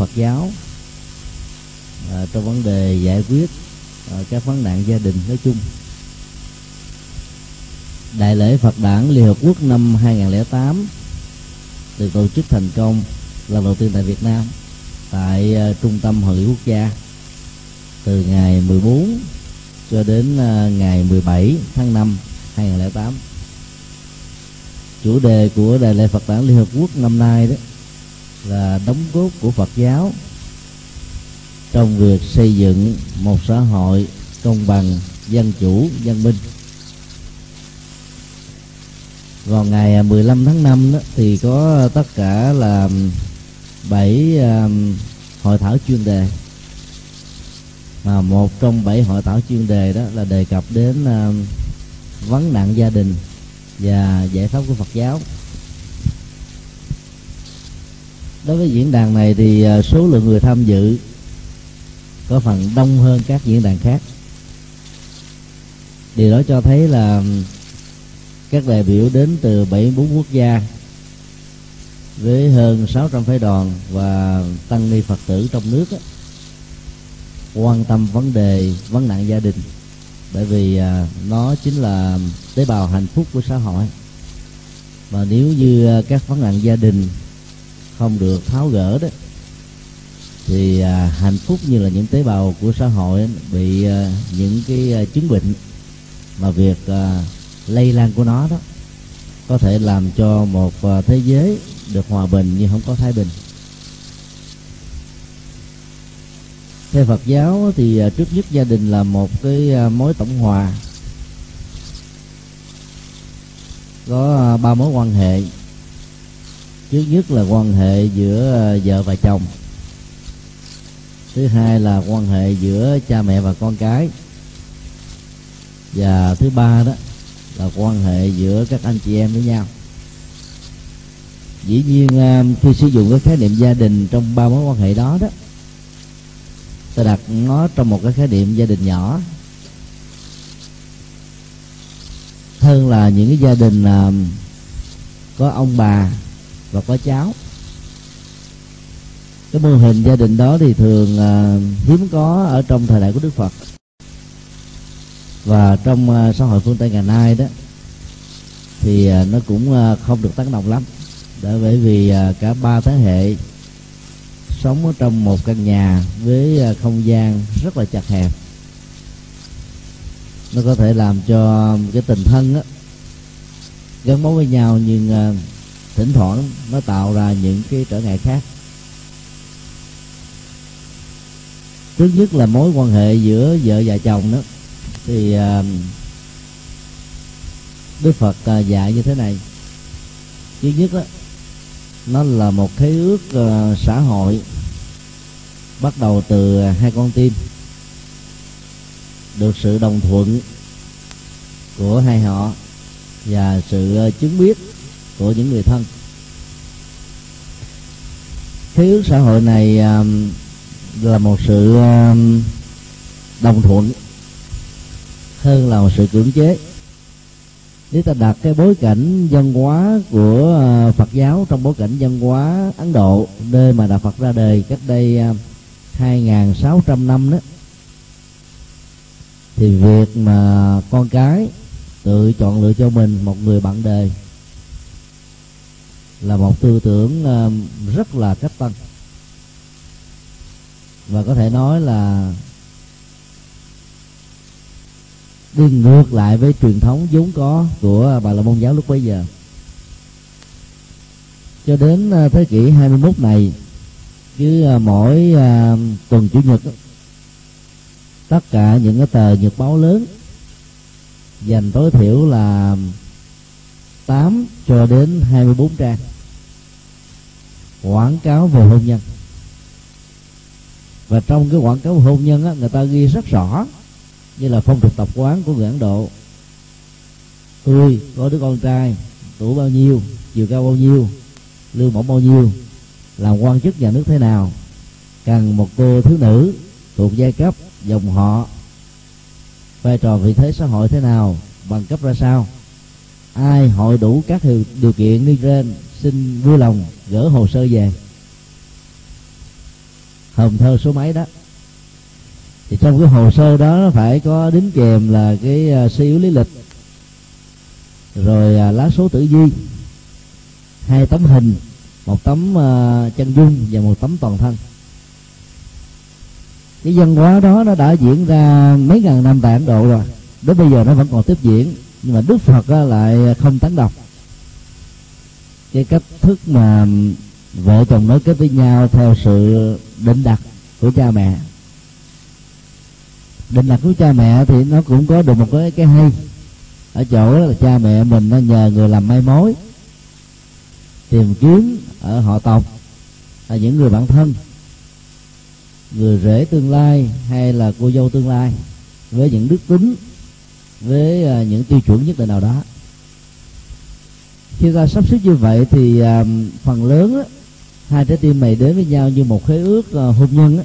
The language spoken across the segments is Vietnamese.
Phật giáo. À, trong vấn đề giải quyết à, các vấn nạn gia đình nói chung. Đại lễ Phật đản Liên Hợp Quốc năm 2008 được tổ chức thành công lần đầu tiên tại Việt Nam tại à, trung tâm hội nghị quốc gia. Từ ngày 14 cho đến à, ngày 17 tháng 5 2008 chủ đề của đại lễ Phật đản Liên Hợp Quốc năm nay đó là đóng góp của Phật giáo trong việc xây dựng một xã hội công bằng dân chủ dân minh. Vào ngày 15 tháng 5 đó, thì có tất cả là 7 um, hội thảo chuyên đề. Mà một trong bảy hội thảo chuyên đề đó là đề cập đến um, vấn nạn gia đình và giải pháp của Phật giáo. Đối với diễn đàn này thì ờ, số lượng người tham dự có phần đông hơn các diễn đàn khác. Điều đó cho thấy là các đại biểu đến từ 74 quốc gia với hơn 600 phái đoàn và tăng ni Phật tử trong nước đó, quan tâm vấn đề vấn nạn gia đình. Bởi vì à, nó chính là tế bào hạnh phúc của xã hội. Và nếu như à, các vấn nạn gia đình không được tháo gỡ đó. Thì à, hạnh phúc như là những tế bào của xã hội bị à, những cái à, chứng bệnh mà việc à, lây lan của nó đó có thể làm cho một à, thế giới được hòa bình nhưng không có thái bình. Theo Phật giáo thì à, trước nhất gia đình là một cái à, mối tổng hòa có à, ba mối quan hệ trước nhất là quan hệ giữa ờ, vợ và chồng. Thứ hai là quan hệ giữa cha mẹ và con cái. Và thứ ba đó là quan hệ giữa các anh chị em với nhau. Dĩ nhiên ờ, khi sử dụng cái khái niệm gia đình trong ba mối quan hệ đó đó, ta đặt nó trong một cái khái niệm gia đình nhỏ. Hơn là những cái gia đình ờ, có ông bà và có cháu. Cái mô hình gia đình đó thì thường uh, hiếm có ở trong thời đại của đức phật. Và trong à, xã hội phương tây ngày nay đó thì à, nó cũng không được tác động lắm. Đã bởi vì cả ba thế hệ sống ở trong một căn nhà với không gian rất là chặt hẹp. Nó có thể làm cho cái tình thân á gắn bó với nhau nhưng thỉnh thoảng nó tạo ra những cái trở ngại khác. Trước nhất là mối quan hệ giữa vợ và chồng đó. Thì à, đức phật à, dạy như thế này. Thứ nhất đó nó là một khế ước uh, xã hội bắt đầu từ hai con tim. Được sự đồng thuận của hai họ và sự uh, chứng biết của những người thân. Khế ước xã hội này um, là một sự um, đồng thuận hơn là một sự cưỡng chế. Nếu ta đặt cái bối cảnh văn hóa của uh, Phật giáo trong bối cảnh văn hóa Ấn Độ, nơi mà Đạo Phật ra đời cách đây um, 2.600 năm đó, thì việc mà con cái tự chọn lựa cho mình một người bạn đời là một tư tưởng ờ, rất là cách tân. Và có thể nói là đi ngược lại với truyền thống vốn có của bà la môn giáo lúc bấy giờ. Cho đến ờ, thế kỷ 21 này, cứ ờ, mỗi tuần chủ nhật tất cả những cái tờ nhật báo lớn dành tối thiểu là 8 cho đến 24 trang quảng cáo về hôn nhân. Và trong cái quảng cáo về hôn nhân á, người ta ghi rất rõ như là phong tục tập quán của người ấn độ. Tôi có đứa con trai tuổi bao nhiêu chiều cao bao nhiêu lương mỏng bao nhiêu làm quan chức nhà nước thế nào cần một cô thiếu nữ thuộc giai cấp dòng họ vai trò vị thế xã hội thế nào bằng cấp ra sao ai hội đủ các điều kiện như trên xin vui lòng gỡ hồ sơ về. Hòm thơ số mấy đó? Thì trong cái hồ sơ đó nó phải có đính kèm là cái uh, yếu lý lịch rồi uh, lá số tử vi hai tấm hình một tấm uh, chân dung và một tấm toàn thân. Cái văn hóa đó nó đã diễn ra mấy ngàn năm tại ấn độ rồi đến bây giờ nó vẫn còn tiếp diễn nhưng mà đức phật lại không tán đọc cái cách thức mà vợ chồng nói kết với nhau theo sự định đặt của cha mẹ. Định đặt của cha mẹ thì nó cũng có được một cái cái hay. Ở chỗ là cha mẹ mình nó nhờ người làm mai mối, tìm kiếm ở họ tộc, là những người bạn thân, người rể tương lai hay là cô dâu tương lai, với những đức tính, với à, những tiêu chuẩn nhất định nào đó khi ta sắp xếp như vậy thì uh, phần lớn á, hai trái tim này đến với nhau như một khế ước uh, hôn nhân á,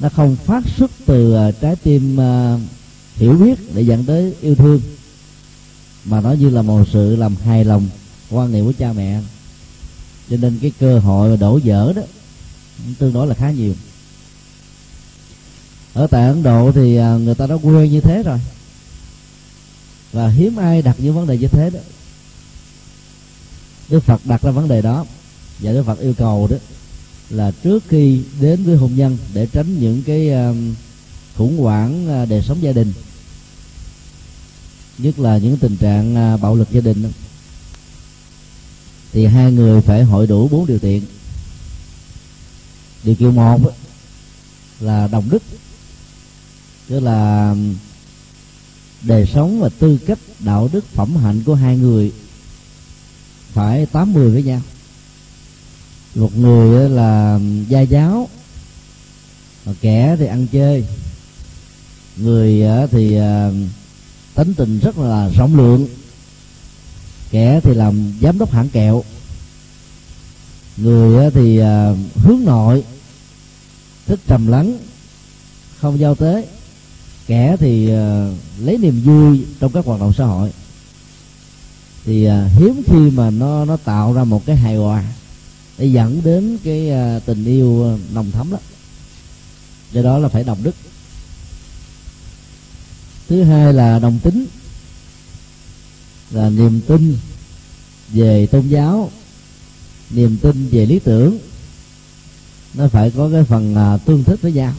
nó không phát xuất từ uh, trái tim uh, hiểu biết để dẫn tới yêu thương mà nó như là một sự làm hài lòng quan niệm của cha mẹ. Cho nên cái cơ hội đổ vỡ đó tương đối là khá nhiều. Ở tại ấn độ thì người ta đã quen như thế rồi. Và hiếm ai đặt những vấn đề như thế đó đức phật đặt ra vấn đề đó và đức phật yêu cầu đó là trước khi đến với hôn nhân để tránh những cái um, khủng hoảng uh, đời sống gia đình, nhất là những tình trạng uh, bạo lực gia đình thì hai người phải hội đủ bốn điều kiện điều kiện một là đồng đức, tức là um, đời sống và tư cách đạo đức phẩm hạnh của hai người phải tám mươi với nhau. Một người là gia giáo kẻ thì ăn chơi. Người thì à, tính tình rất là rộng lượng. Kẻ thì làm giám đốc hãng kẹo. Người thì à, hướng nội, thích trầm lắng, không giao tế. Kẻ thì à, lấy niềm vui trong các hoạt động xã hội thì à, hiếm khi mà nó nó tạo ra một cái hài hòa để dẫn đến cái à, tình yêu à, nồng thắm đó. Do đó là phải đồng đức. Thứ hai là đồng tính là niềm tin về tôn giáo niềm tin về lý tưởng. Nó phải có cái phần à, tương thích với nhau.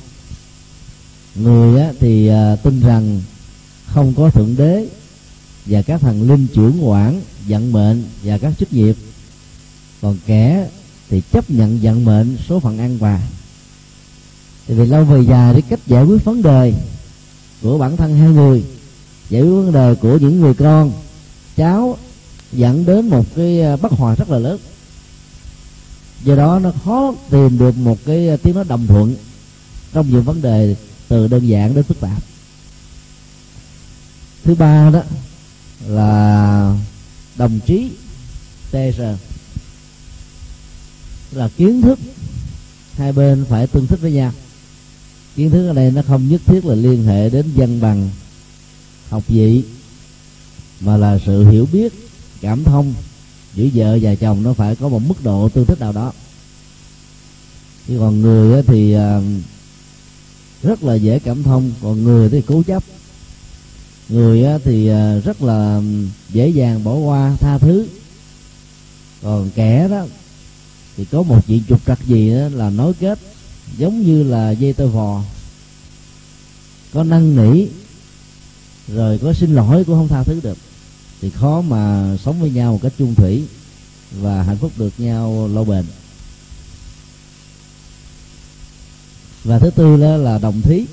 Người á, thì à, tin rằng không có thượng đế và các thần linh trưởng quản, vận mệnh và các chức nghiệp. Còn kẻ thì chấp nhận vận mệnh số phận ăn và thì vì lâu về dài cái cách giải quyết vấn đề của bản thân hai người, giải quyết vấn đề của những người con, cháu dẫn đến một cái à, bất hòa rất là lớn. Do đó nó khó tìm được một cái à, tiếng nói đồng thuận trong những vấn đề từ đơn giản đến phức tạp. Thứ ba đó là đồng chí TR là kiến thức hai bên phải tương thích với nhau. Kiến thức ở đây nó không nhất thiết là liên hệ đến văn bằng học vị, mà là sự hiểu biết, cảm thông giữa vợ và chồng nó phải có một mức độ tương thích nào đó. Chứ còn người thì à, rất là dễ cảm thông, còn người thì cố chấp người thì à, rất là dễ dàng bỏ qua tha thứ. Còn kẻ đó thì có một chuyện trục trặc gì đó là nối kết, giống như là dây tơ vò. Có năn nỉ, rồi có xin lỗi cũng không tha thứ được. Thì khó mà sống với nhau một cách chung thủy và hạnh phúc được nhau lâu bền. Và thứ tư đó là đồng thí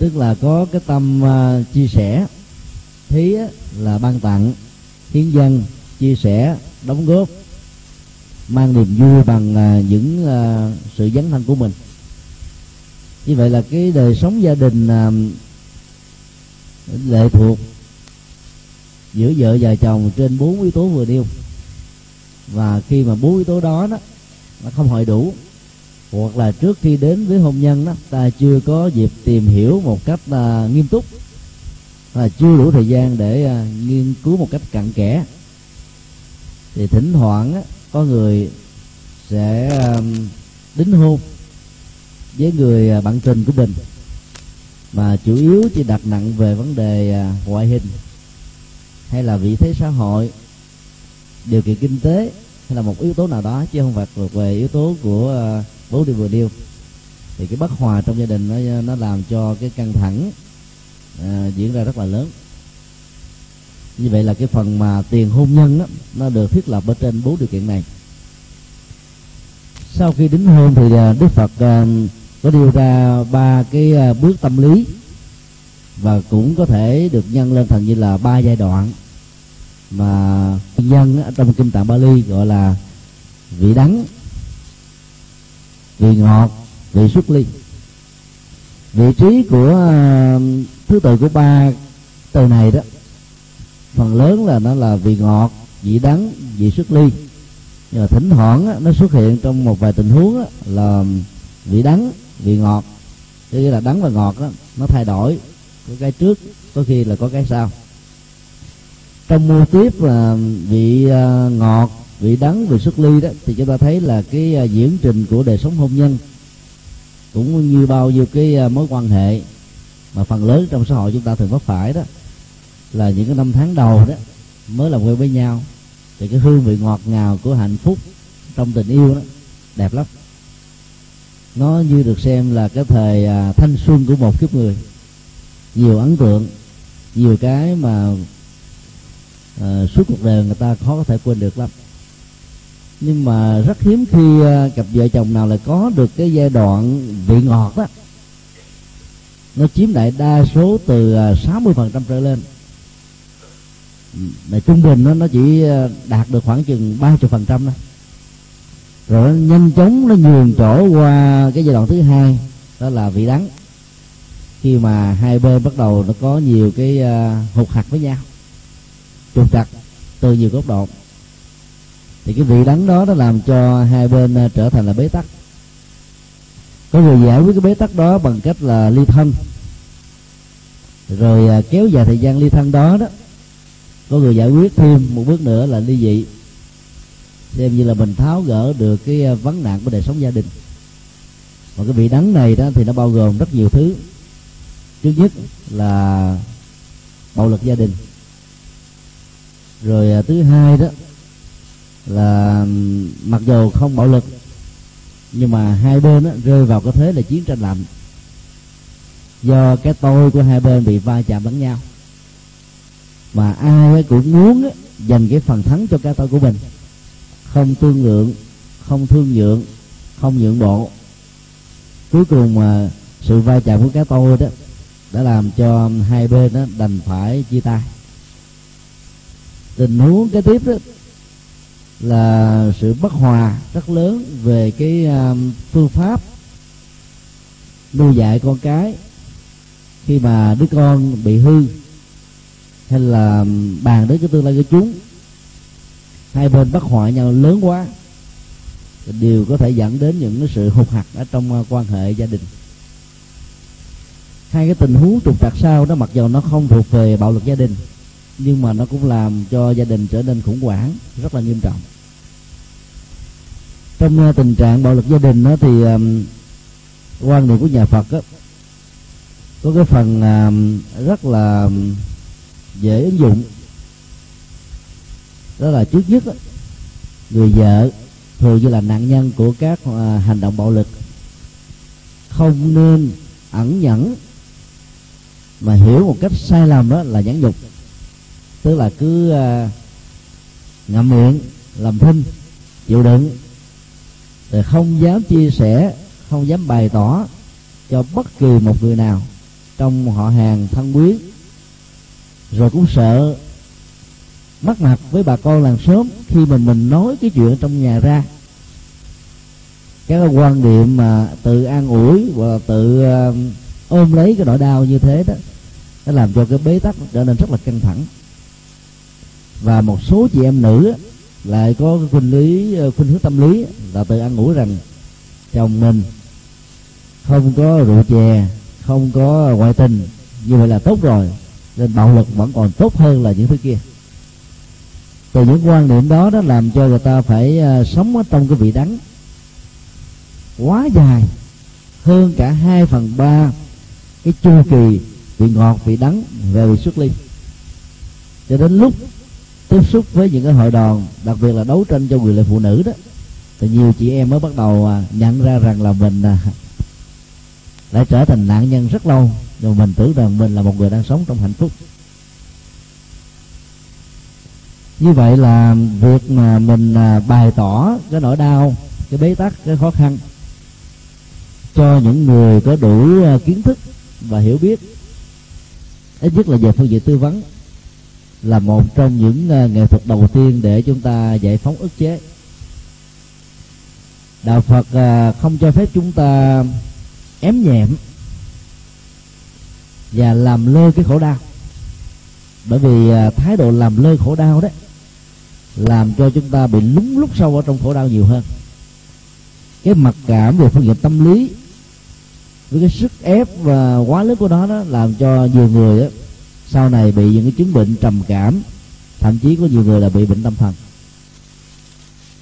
tức là có cái tâm uh, chia sẻ. Thí là ban tặng hiến dân chia sẻ đóng góp mang niềm vui bằng uh, những uh, sự dấn thân của mình. Như vậy là cái đời sống gia đình uh, lệ thuộc giữa vợ và chồng trên bốn yếu tố vừa nêu. Và khi mà bốn yếu tố đó đó nó không hội đủ hoặc là trước khi đến với hôn nhân đó ta chưa có dịp tìm hiểu một cách uh, nghiêm túc. Và chưa đủ thời gian để uh, nghiên cứu một cách cặn kẽ. Thì thỉnh thoảng á, có người sẽ um, đính hôn với người à, bạn tình của mình. Mà chủ yếu chỉ đặt nặng về vấn đề à, ngoại hình hay là vị thế xã hội điều kiện kinh tế hay là một yếu tố nào đó chứ không phải về yếu tố của à, bố đi vừa điêu. Thì cái bất hòa trong gia đình nó nó làm cho cái căng thẳng à, diễn ra rất là lớn. Như vậy là cái phần mà tiền hôn nhân đó, nó được thiết lập ở trên bốn điều kiện này. Sau khi đính hôn thì à, đức phật à, có đưa ra ba cái à, bước tâm lý và cũng có thể được nhân lên thành như là ba giai đoạn mà nhân trong kinh tạng Bali gọi là vị đắng vị ngọt vị xuất ly. Vị trí của ờ, thứ tự của ba từ này đó phần lớn là nó là vị ngọt vị đắng vị xuất ly. Nhưng mà thỉnh thoảng nó xuất hiện trong một vài tình huống là vị đắng vị ngọt. Tức là đắng và ngọt đó, nó thay đổi. Có cái trước có khi là có cái sau. Trong mô tiếp là vị ờ, ngọt vị đắng vị xuất ly đó thì chúng ta thấy là cái à, diễn trình của đời sống hôn nhân cũng như bao nhiêu cái à, mối quan hệ mà phần lớn trong xã hội chúng ta thường có phải đó là những cái năm tháng đầu đó mới làm quen với nhau. Thì cái hương vị ngọt ngào của hạnh phúc trong tình yêu đó đẹp lắm. Nó như được xem là cái thời à, thanh xuân của một kiếp người. Nhiều ấn tượng nhiều cái mà à, suốt cuộc đời người ta khó có thể quên được lắm nhưng mà rất hiếm khi à, cặp vợ chồng nào lại có được cái giai đoạn vị ngọt đó nó chiếm đại đa số từ à, 60% trở lên. Mà trung bình nó nó chỉ à, đạt được khoảng chừng ba chục phần trăm thôi. Rồi nó nhanh chóng nó nhường chỗ qua cái giai đoạn thứ hai, đó là vị đắng. Khi mà hai bên bắt đầu nó có nhiều cái hụt hạt với nhau, trục trặc từ nhiều góc độ thì cái vị đắng đó nó làm cho hai bên ờ, trở thành là bế tắc. Có người giải quyết cái bế tắc đó bằng cách là ly thân. Rồi ờ, kéo dài thời gian ly thân đó đó, có người giải quyết thêm một bước nữa là ly dị. Xem như là mình tháo gỡ được cái ờ, vấn nạn của đời sống gia đình. Và cái vị đắng này đó thì nó bao gồm rất nhiều thứ. Trước nhất là bạo lực gia đình. Rồi thứ hai đó là mặc dù không bạo lực nhưng mà hai bên đó, rơi vào cái thế là chiến tranh lạnh. Do cái tôi của hai bên bị va chạm lẫn nhau. Mà ai cũng muốn dành cái phần thắng cho cái tôi của mình. Không tương lượng không thương nhượng không nhượng bộ. Cuối cùng mà sự va chạm của cái tôi đó đã làm cho hai bên đó đành phải chia tay. Tình huống kế tiếp đó là sự bất hòa rất lớn về cái à, phương pháp nuôi dạy con cái khi mà đứa con bị hư hay là bàn đến cái tương lai của chúng. Hai bên bất hòa nhau lớn quá đều có thể dẫn đến những cái sự hụt hạt ở trong à, quan hệ gia đình. Hai cái tình huống trục trặc sau đó mặc dù nó không thuộc về bạo lực gia đình nhưng mà nó cũng làm cho gia đình trở nên khủng hoảng rất là nghiêm trọng. Trong ờ, tình trạng bạo lực gia đình đó thì um, quan niệm của nhà Phật đó, có cái phần rất là dễ ứng dụng. Đó là trước nhất người vợ thường như là nạn nhân của các ờ, hành động bạo lực không nên ẩn nhẫn mà hiểu một cách sai lầm đó là nhẫn nhục tức là cứ à, ngậm miệng, làm thinh, chịu đựng. Rồi không dám chia sẻ, không dám bày tỏ cho bất kỳ một người nào trong họ hàng thân quyến. Rồi cũng sợ mất mặt với bà con làng sớm khi mình mình nói cái chuyện trong nhà ra. Cái quan điểm mà tự an ủi và tự à, ôm lấy cái nỗi đau như thế đó, nó làm cho cái bế tắc trở nên rất là căng thẳng và một số chị em nữ lại có cái khuynh lý ờ, khuynh hướng tâm lý là tự ăn ngủ rằng chồng mình không có rượu chè, không có ngoại tình, như vậy là tốt rồi, nên bạo lực vẫn còn tốt hơn là những thứ kia. Từ những quan niệm đó đó làm cho người ta phải ờ, sống ở trong cái vị đắng quá dài, hơn cả hai phần ba cái chu kỳ vị ngọt, vị đắng về vị xuất ly. Cho đến lúc tiếp xúc với những cái hội đoàn, đặc biệt là đấu tranh cho quyền lợi phụ nữ đó, thì nhiều chị em mới bắt đầu à, nhận ra rằng là mình à, đã lại trở thành nạn nhân rất lâu rồi mình tưởng rằng mình là một người đang sống trong hạnh phúc. Như vậy là việc mà mình à, bày tỏ cái nỗi đau, cái bế tắc, cái khó khăn cho những người có đủ kiến thức và hiểu biết, ít nhất là về phương diện tư vấn là một trong những ờ, nghệ thuật đầu tiên để chúng ta giải phóng ức chế. Đạo phật ờ, không cho phép chúng ta ém nhẹm và làm lơ cái khổ đau. Bởi vì ờ, thái độ làm lơ khổ đau đấy làm cho chúng ta bị lúng lúc sâu ở trong khổ đau nhiều hơn. Cái mặc cảm về phương diện tâm lý với cái sức ép và quá lớn của nó đó làm cho nhiều người đó, sau này bị những cái chứng bệnh trầm cảm thậm chí có nhiều người là bị bệnh tâm thần.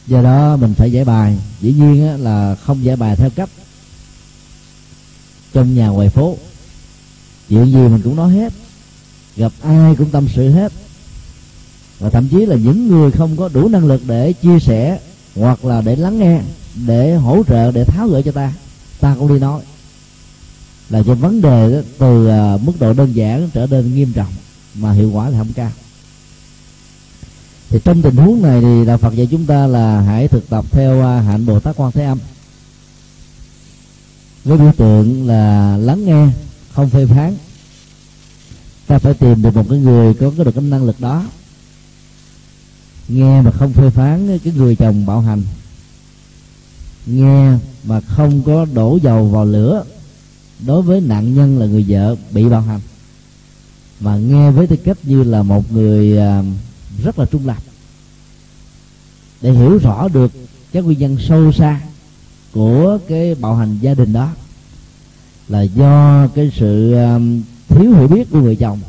Do đó mình phải giải bài. Dĩ nhiên là không giải bài theo cấp, trong nhà ngoài phố. Chuyện gì mình cũng nói hết gặp ai cũng tâm sự hết. Và thậm chí là những người không có đủ năng lực để chia sẻ hoặc là để lắng nghe để hỗ trợ để tháo gỡ cho ta ta cũng đi nói là cho vấn đề đó, từ uh, mức độ đơn giản trở nên nghiêm trọng mà hiệu quả là không cao. Thì trong tình huống này thì đạo Phật dạy chúng ta là hãy thực tập theo uh, hạnh Bồ Tát Quan Thế Âm. Với biểu tượng là lắng nghe không phê phán. Ta phải tìm được một cái người có cái được cái năng lực đó. Nghe mà không phê phán cái người chồng bạo hành. Nghe mà không có đổ dầu vào lửa đối với nạn nhân là người vợ bị bạo hành. Mà nghe với tư cách như là một người à, rất là trung lập. Để hiểu rõ được các nguyên nhân sâu xa của cái bạo hành gia đình đó là do cái sự à, thiếu hiểu biết của người chồng,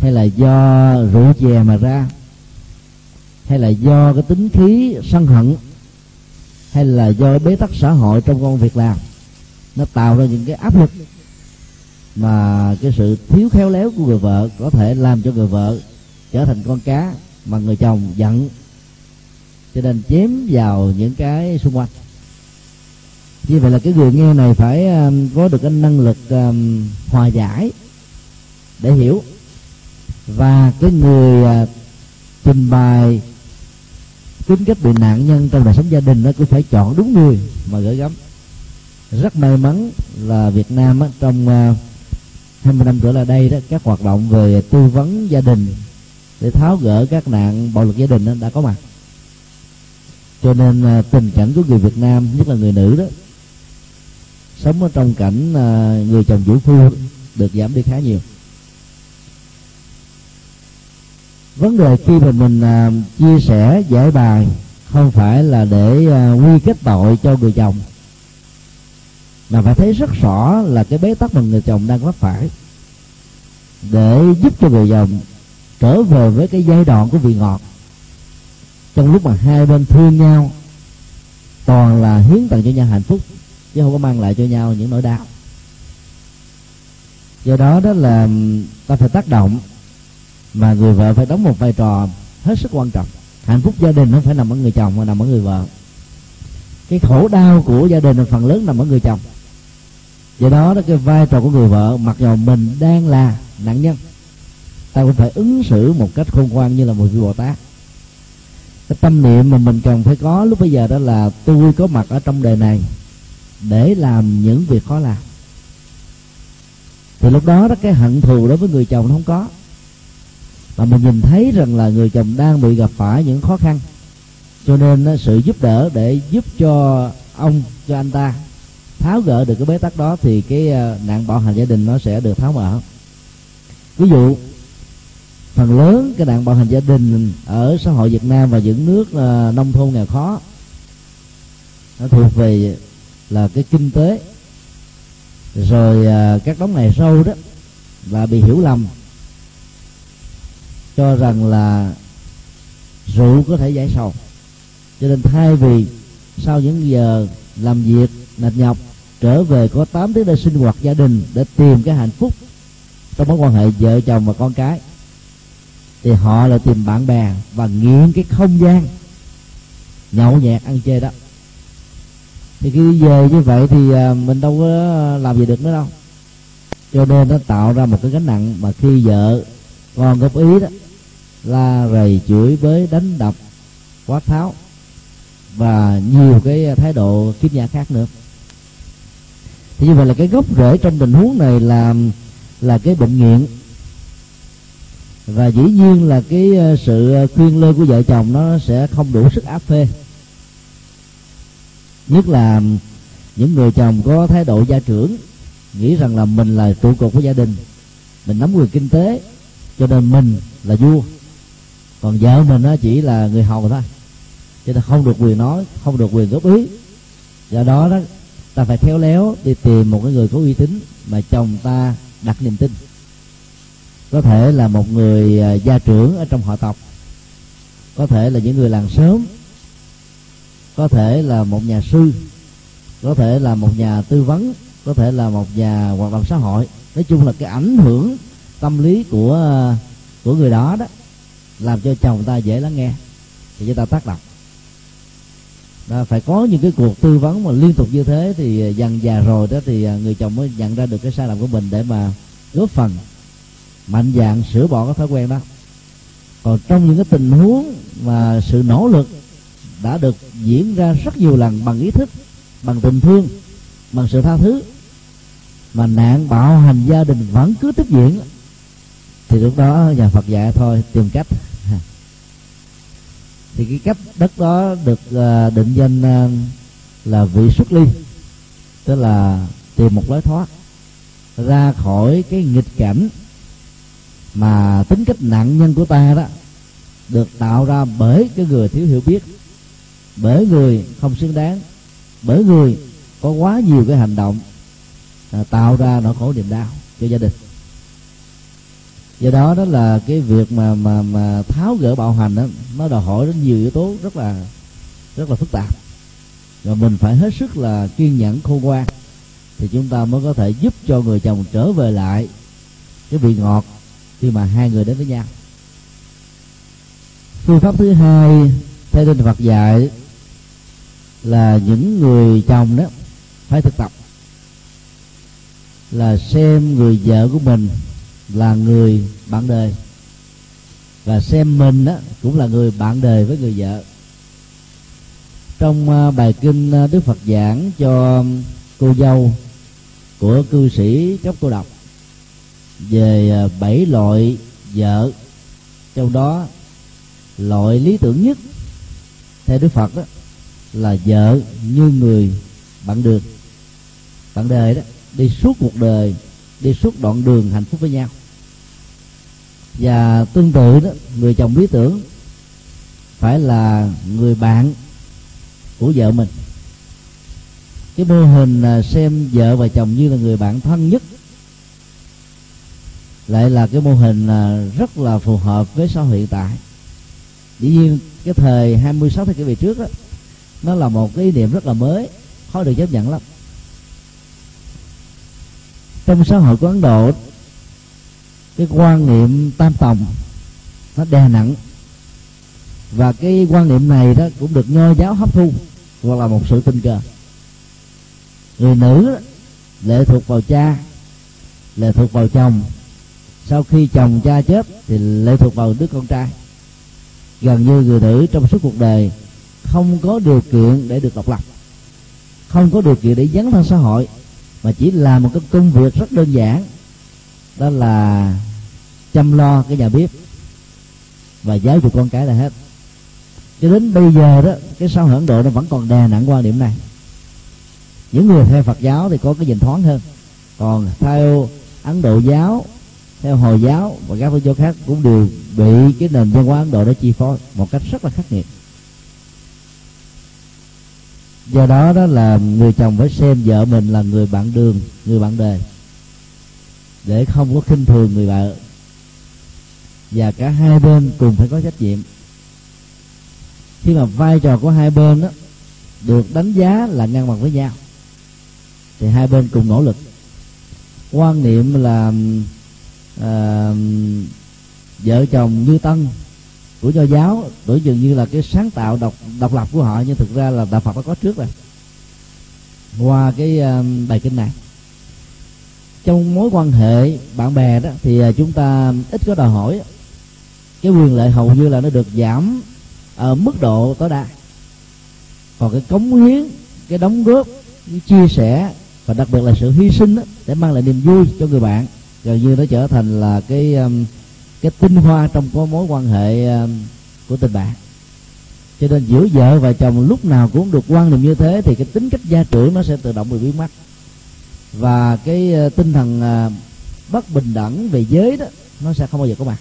hay là do rượu chè mà ra, hay là do cái tính khí sân hận, hay là do bế tắc xã hội trong công việc làm nó tạo ra những cái áp lực mà cái sự thiếu khéo léo của người vợ có thể làm cho người vợ trở thành con cá mà người chồng giận. Cho nên chém vào những cái xung quanh. Như vậy là cái người nghe này phải um, có được cái năng lực um, hòa giải để hiểu. Và cái người uh, trình bày tính cách bị nạn nhân trong đời sống gia đình nó cũng phải chọn đúng người mà gửi gắm rất may mắn là Việt Nam á, trong à, uh, 20 năm trở lại đây đó các hoạt động về tư vấn gia đình để tháo gỡ các nạn bạo lực gia đình đó, đã có mặt. Cho nên uh, tình cảnh của người Việt Nam nhất là người nữ đó sống ở trong cảnh uh, người chồng vũ phu được giảm đi khá nhiều. Vấn đề khi mà mình uh, chia sẻ giải bài không phải là để uh, quy kết tội cho người chồng mà phải thấy rất rõ là cái bế tắc mà người chồng đang vấp phải. Để giúp cho người chồng trở về với cái giai đoạn của vị ngọt. Trong lúc mà hai bên thương nhau, toàn là hiến tặng cho nhau hạnh phúc, chứ không có mang lại cho nhau những nỗi đau. Do đó đó là ta phải tác động, mà người vợ phải đóng một vai trò hết sức quan trọng. Hạnh phúc gia đình không phải nằm ở người chồng mà nằm ở người vợ. Cái khổ đau của gia đình phần lớn nằm ở người chồng do đó đó cái vai trò của người vợ, mặc dù mình đang là nạn nhân, ta cũng phải ứng xử một cách khôn ngoan như là một vị bồ tát. Cái tâm niệm mà mình cần phải có lúc bây giờ đó là tôi có mặt ở trong đời này để làm những việc khó làm. Thì lúc đó đó cái hận thù đối với người chồng nó không có. Mà mình nhìn thấy rằng là người chồng đang bị gặp phải những khó khăn, cho nên sự giúp đỡ để giúp cho ông, cho anh ta tháo gỡ được cái bế tắc đó thì cái ờ, nạn bạo hành gia đình nó sẽ được tháo mở. Ví dụ phần lớn cái nạn bạo hành gia đình ở xã hội Việt Nam và những nước uh, nông thôn nghèo khó nó thuộc về là cái kinh tế. Rồi uh, các đống này sâu đó là bị hiểu lầm cho rằng là rượu có thể giải sầu. Cho nên thay vì sau những giờ làm việc mệt nhọc trở về có 8 tiếng để sinh hoạt gia đình để tìm cái hạnh phúc trong mối quan hệ vợ chồng và con cái. Thì họ là tìm bạn bè và nghiện cái không gian nhậu nhẹt ăn chơi đó. Thì khi về như vậy thì à, mình đâu có làm gì được nữa đâu. Cho nên nó tạo ra một cái gánh nặng mà khi vợ con góp ý đó la rầy chửi bới, đánh đập, quát tháo và nhiều cái thái độ kiếp nhà khác nữa thì như vậy là cái gốc rễ trong tình huống này là là cái bệnh nghiện. Và dĩ nhiên là cái ờ, sự ờ, khuyên lơ của vợ chồng nó sẽ không đủ sức áp phê. Nhất là những người chồng có thái độ gia trưởng, nghĩ rằng là mình là trụ cột của gia đình, mình nắm quyền kinh tế, cho nên mình là vua. Còn vợ mình nó chỉ là người hầu thôi, cho nên không được quyền nói, không được quyền góp ý. Do đó đó ta phải khéo léo đi tìm một cái người có uy tín mà chồng ta đặt niềm tin. Có thể là một người à, gia trưởng ở trong họ tộc. Có thể là những người làng sớm có thể là một nhà sư. Có thể là một nhà tư vấn. Có thể là một nhà hoạt động xã hội. Nói chung là cái ảnh hưởng tâm lý của à, của người đó đó, làm cho chồng ta dễ lắng nghe. Thì chúng ta tác động đó, phải có những cái cuộc tư vấn mà liên tục như thế thì à, dần già rồi đó thì à, người chồng mới nhận ra được cái sai lầm của mình để mà góp phần mạnh dạng sửa bỏ cái thói quen đó. Còn trong những cái tình huống mà sự nỗ lực đã được diễn ra rất nhiều lần bằng ý thức bằng tình thương bằng sự tha thứ mà nạn bạo hành gia đình vẫn cứ tiếp diễn thì lúc đó nhà Phật dạy thôi tìm cách thì cái cách đất đó được à, định danh à, là vị xuất ly tức là tìm một lối thoát ra khỏi cái nghịch cảnh mà tính cách nạn nhân của ta đó được tạo ra bởi cái người thiếu hiểu biết bởi người không xứng đáng bởi người có quá nhiều cái hành động à, tạo ra nỗi khổ niềm đau cho gia đình do đó đó là cái việc mà mà mà tháo gỡ bạo hành đó, nó đòi hỏi đến nhiều yếu tố rất là rất là phức tạp. Và mình phải hết sức là kiên nhẫn, khôn ngoan, thì chúng ta mới có thể giúp cho người chồng trở về lại cái vị ngọt khi mà hai người đến với nhau. Phương pháp thứ hai theo tinh Phật dạy là những người chồng đó phải thực tập, là xem người vợ của mình là người bạn đời. Và xem mình đó cũng là người bạn đời với người vợ. Trong à, bài kinh à, Đức Phật giảng cho cô dâu của cư sĩ cấp cô độc về à, bảy loại vợ, trong đó loại lý tưởng nhất theo Đức Phật đó là vợ như người bạn đường, bạn đời đó, đi suốt cuộc đời, đi suốt đoạn đường hạnh phúc với nhau và tương tự đó, người chồng lý tưởng phải là người bạn của vợ mình. Cái mô hình à, xem vợ và chồng như là người bạn thân nhất lại là cái mô hình à, rất là phù hợp với xã hội hiện tại. Dĩ nhiên, cái thời 26 thế kỷ về trước đó, nó là một cái ý niệm rất là mới, khó được chấp nhận lắm. Trong xã hội của ấn độ cái quan niệm tam tòng, nó đè nặng. Và cái quan niệm này đó cũng được nho giáo hấp thu, hoặc là một sự tình cờ. Người nữ lệ thuộc vào cha, lệ thuộc vào chồng. Sau khi chồng cha chết thì lệ thuộc vào đứa con trai. Gần như người nữ trong suốt cuộc đời không có điều kiện để được độc lập, không có điều kiện để dấn thân xã hội, mà chỉ làm một cái công việc rất đơn giản. Đó là chăm lo cái nhà bếp. Và giáo dục con cái là hết. Cho đến bây giờ đó, cái xã hội ấn độ nó vẫn còn đè nặng quan điểm này. Những người theo phật giáo thì có cái nhìn thoáng hơn. Còn theo ấn độ giáo, theo hồi giáo và các tôn giáo khác cũng đều bị cái nền văn hóa ấn độ đó chi phối một cách rất là khắc nghiệt. Do đó đó là người chồng phải xem vợ mình là người bạn đường, người bạn đời để không có khinh thường người vợ và cả hai bên cùng phải có trách nhiệm. Khi mà vai trò của hai bên đó được đánh giá là ngang bằng với nhau thì hai bên cùng nỗ lực. Quan niệm là à, vợ chồng như tân của do giáo tưởng chừng như là cái sáng tạo độc độc lập của họ nhưng thực ra là đạo phật đã có trước rồi. Qua cái uh, bài kinh này trong mối quan hệ bạn bè đó thì ờ, chúng ta ít có đòi hỏi cái quyền lợi hầu như là nó được giảm ở mức độ tối đa. Còn cái cống hiến cái đóng góp cái chia sẻ và đặc biệt là sự hy sinh đó, để mang lại niềm vui cho người bạn gần như nó trở thành là cái um, cái tinh hoa trong có mối quan hệ um, của tình bạn. Cho nên giữa vợ và chồng lúc nào cũng được quan niệm như thế thì cái tính cách gia trưởng nó sẽ tự động bị biến mất. Và cái uh, tinh thần uh, bất bình đẳng về giới đó nó sẽ không bao giờ có mặt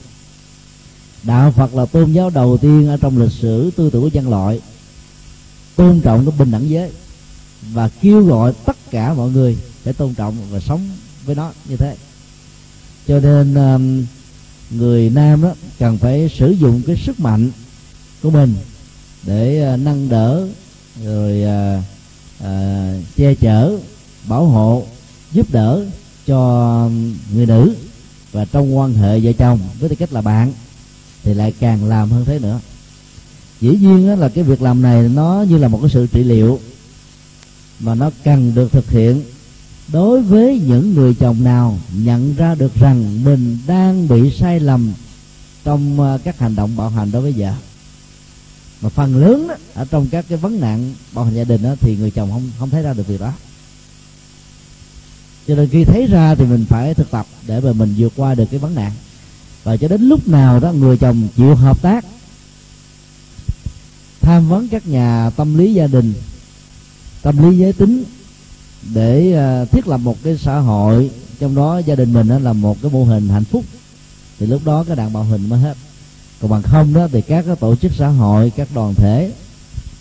đạo phật là tôn giáo đầu tiên ở trong lịch sử tư tưởng của nhân loại tôn trọng cái bình đẳng giới và kêu gọi tất cả mọi người để tôn trọng và sống với nó như thế. Cho nên um, người nam đó cần phải sử dụng cái sức mạnh của mình để uh, nâng đỡ rồi à, à, che chở bảo hộ giúp đỡ cho người nữ và trong quan hệ vợ chồng với tư cách là bạn thì lại càng làm hơn thế nữa. Dĩ nhiên là cái việc làm này nó như là một cái sự trị liệu mà nó cần được thực hiện. Đối với những người chồng nào nhận ra được rằng mình đang bị sai lầm trong à, các hành động bạo hành đối với vợ. Mà phần lớn đó, ở trong các cái vấn nạn bạo hành gia đình đó, thì người chồng không không thấy ra được việc đó. Cho nên khi thấy ra thì mình phải thực tập để mà mình vượt qua được cái vấn nạn và cho đến lúc nào đó người chồng chịu hợp tác, tham vấn các nhà tâm lý gia đình, tâm lý giới tính để ờ, thiết lập một cái xã hội, trong đó gia đình mình đó là một cái mô hình hạnh phúc, thì lúc đó cái đàn bạo hình mới hết. Còn bằng không đó thì các cái tổ chức xã hội, các đoàn thể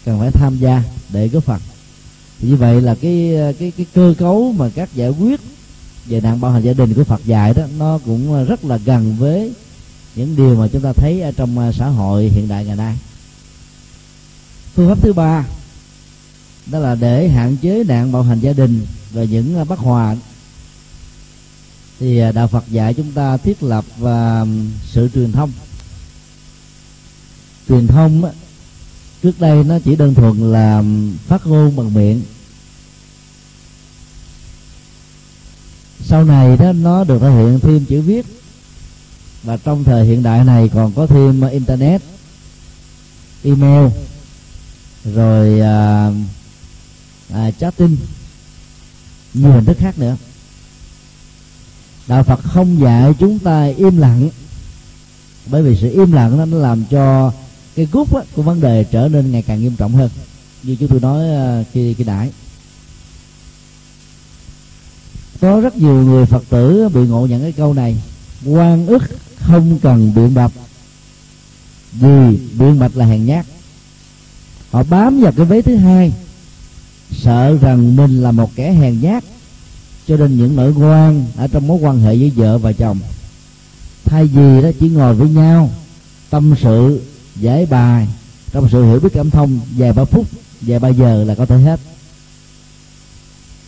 cần phải tham gia để góp phần. Thì như vậy là cái ờ, cái cái cơ cấu mà các giải quyết về nạn bạo hành gia đình của Phật dạy đó, nó cũng rất là gần với những điều mà chúng ta thấy ở trong à, xã hội hiện đại ngày nay. Phương pháp thứ ba, đó là để hạn chế nạn bạo hành gia đình và những à, bất hòa. Thì à, đạo Phật dạy chúng ta thiết lập và sự truyền thông. Truyền thông trước đây nó chỉ đơn thuần là phát ngôn bằng miệng. Sau này đó nó được thể hiện thêm chữ viết. Và trong thời hiện đại này còn có thêm ờ, internet email rồi à, à, chatting nhiều hình thức khác nữa. Đạo phật không dạy chúng ta im lặng bởi vì sự im lặng nó làm cho cái gút của vấn đề trở nên ngày càng nghiêm trọng hơn. Như chúng tôi nói ờ, khi khi nãy có rất nhiều người phật tử bị ngộ nhận cái câu này. Quan ức không cần biện bạch. Vì biện bạch là hèn nhát. Họ bám vào cái vế thứ hai, sợ rằng mình là một kẻ hèn nhát. Cho nên những nỗi quan ở trong mối quan hệ với vợ và chồng. Thay vì đó chỉ ngồi với nhau, tâm sự, giải bài. Trong sự hiểu biết cảm thông, vài ba phút, vài ba giờ là có thể hết.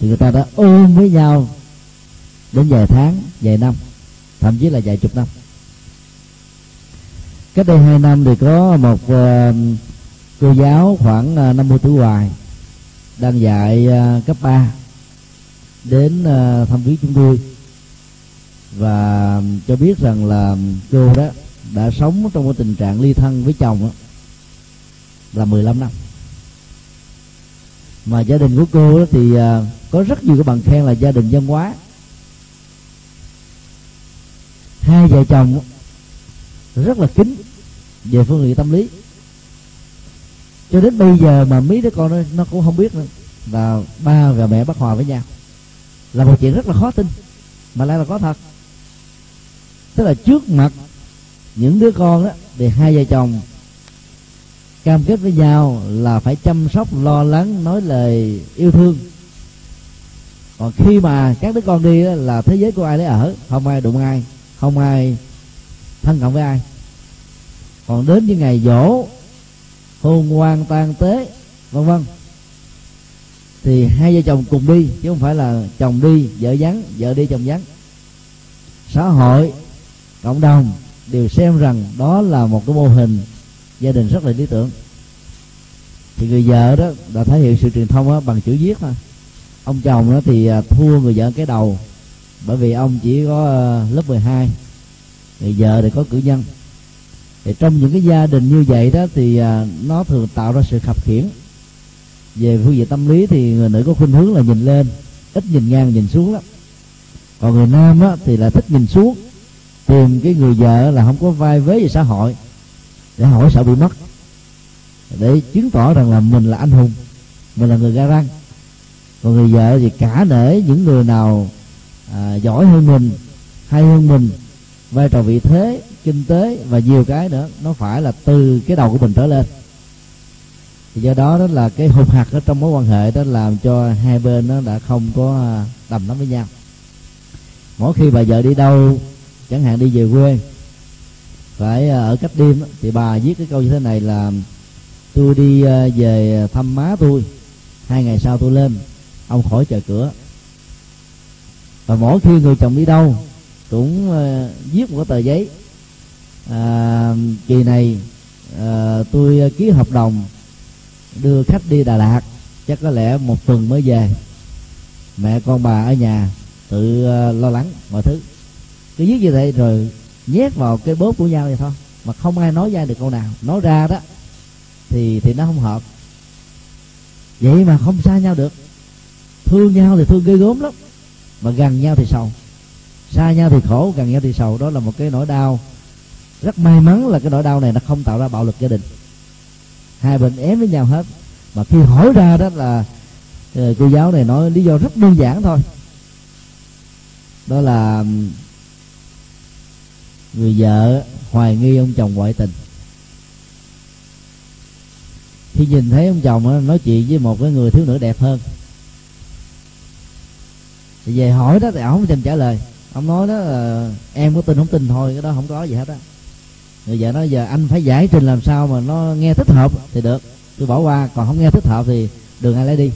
Thì người ta đã ôm với nhau đến vài tháng vài năm thậm chí là vài chục năm. Cách đây hai năm thì có một uh, cô giáo khoảng ờ, uh, 50 tuổi hoài đang dạy uh, cấp 3 đến uh, thăm viếng chúng tôi và cho biết rằng là cô đó đã sống trong một tình trạng ly thân với chồng đó, là 15 năm. Mà gia đình của cô đó thì uh, có rất nhiều cái bằng khen là gia đình văn hóa hai vợ chồng rất là kính về phương diện tâm lý. Cho đến bây giờ mà mấy đứa con nó, nó cũng không biết nữa. Là ba và mẹ bắt hòa với nhau. Là một chuyện rất là khó tin mà lại là có thật. Tức là trước mặt những đứa con đó thì hai vợ chồng cam kết với nhau là phải chăm sóc lo lắng nói lời yêu thương. Còn khi mà các đứa con đi đó, là thế giới của ai đấy ở không ai đụng ai không ai thân cận với ai? Còn đến những ngày dỗ hôn quan tang tế, vân vân. Thì hai vợ chồng cùng đi, chứ không phải là chồng đi, vợ vắng, vợ đi chồng vắng. Xã hội, cộng đồng đều xem rằng đó là một cái mô hình gia đình rất là lý tưởng. Thì người vợ đó đã thể hiện sự truyền thông đó bằng chữ viết thôi ông chồng đó thì à, thua người vợ cái đầu bởi vì ông chỉ có ờ, lớp 12 người vợ thì có cử nhân. Thì trong những cái gia đình như vậy đó thì ờ, nó thường tạo ra sự khập khiển về phương diện tâm lý thì người nữ có khuynh hướng là nhìn lên ít nhìn ngang nhìn xuống lắm. Còn người nam á, thì là thích nhìn xuống tìm cái người vợ là không có vai vế về xã hội để hỏi sợ bị mất. Để chứng tỏ rằng là mình là anh hùng mình là người ga răng. Còn người vợ thì cả nể những người nào à, giỏi hơn mình hay hơn mình vai trò vị thế kinh tế và nhiều cái nữa nó phải là từ cái đầu của mình trở lên. Thì do đó đó là cái hụt hạt ở trong mối quan hệ đó làm cho hai bên nó đã không có à, đầm lắm với nhau. Mỗi khi bà vợ đi đâu chẳng hạn đi về quê phải à, ở cách đêm thì bà viết cái câu như thế này là tôi đi à, về thăm má tôi hai ngày sau tôi lên ông khỏi chờ cửa và mỗi khi người chồng đi đâu cũng ờ, viết một tờ giấy. À, kỳ này à, tôi ờ, ký hợp đồng đưa khách đi Đà Lạt chắc có lẽ một tuần mới về. Mẹ con bà ở nhà tự uh, lo lắng mọi thứ. Cứ viết như vậy rồi nhét vào cái bóp của nhau vậy thôi mà không ai nói ra được câu nào. Nói ra đó thì thì nó không hợp. Vậy mà không xa nhau được. Thương nhau thì thương ghê gớm lắm mà gần nhau thì sầu. Xa nhau thì khổ, gần nhau thì sầu. Đó là một cái nỗi đau. Rất may mắn là cái nỗi đau này nó không tạo ra bạo lực gia đình. Hai bên ém với nhau hết. Mà khi hỏi ra đó là ờ, cô giáo này nói lý do rất đơn giản thôi. Đó là người vợ hoài nghi ông chồng ngoại tình. Khi nhìn thấy ông chồng nói chuyện với một cái người thiếu nữ đẹp hơn thì về hỏi đó thì ông không tìm trả lời. Ông nói đó là em có tin không tin thôi, cái đó không có gì hết á. Người vợ nói giờ anh phải giải trình làm sao mà nó nghe thích hợp thì được. Tôi bỏ qua, còn không nghe thích hợp thì đường ai lấy đi.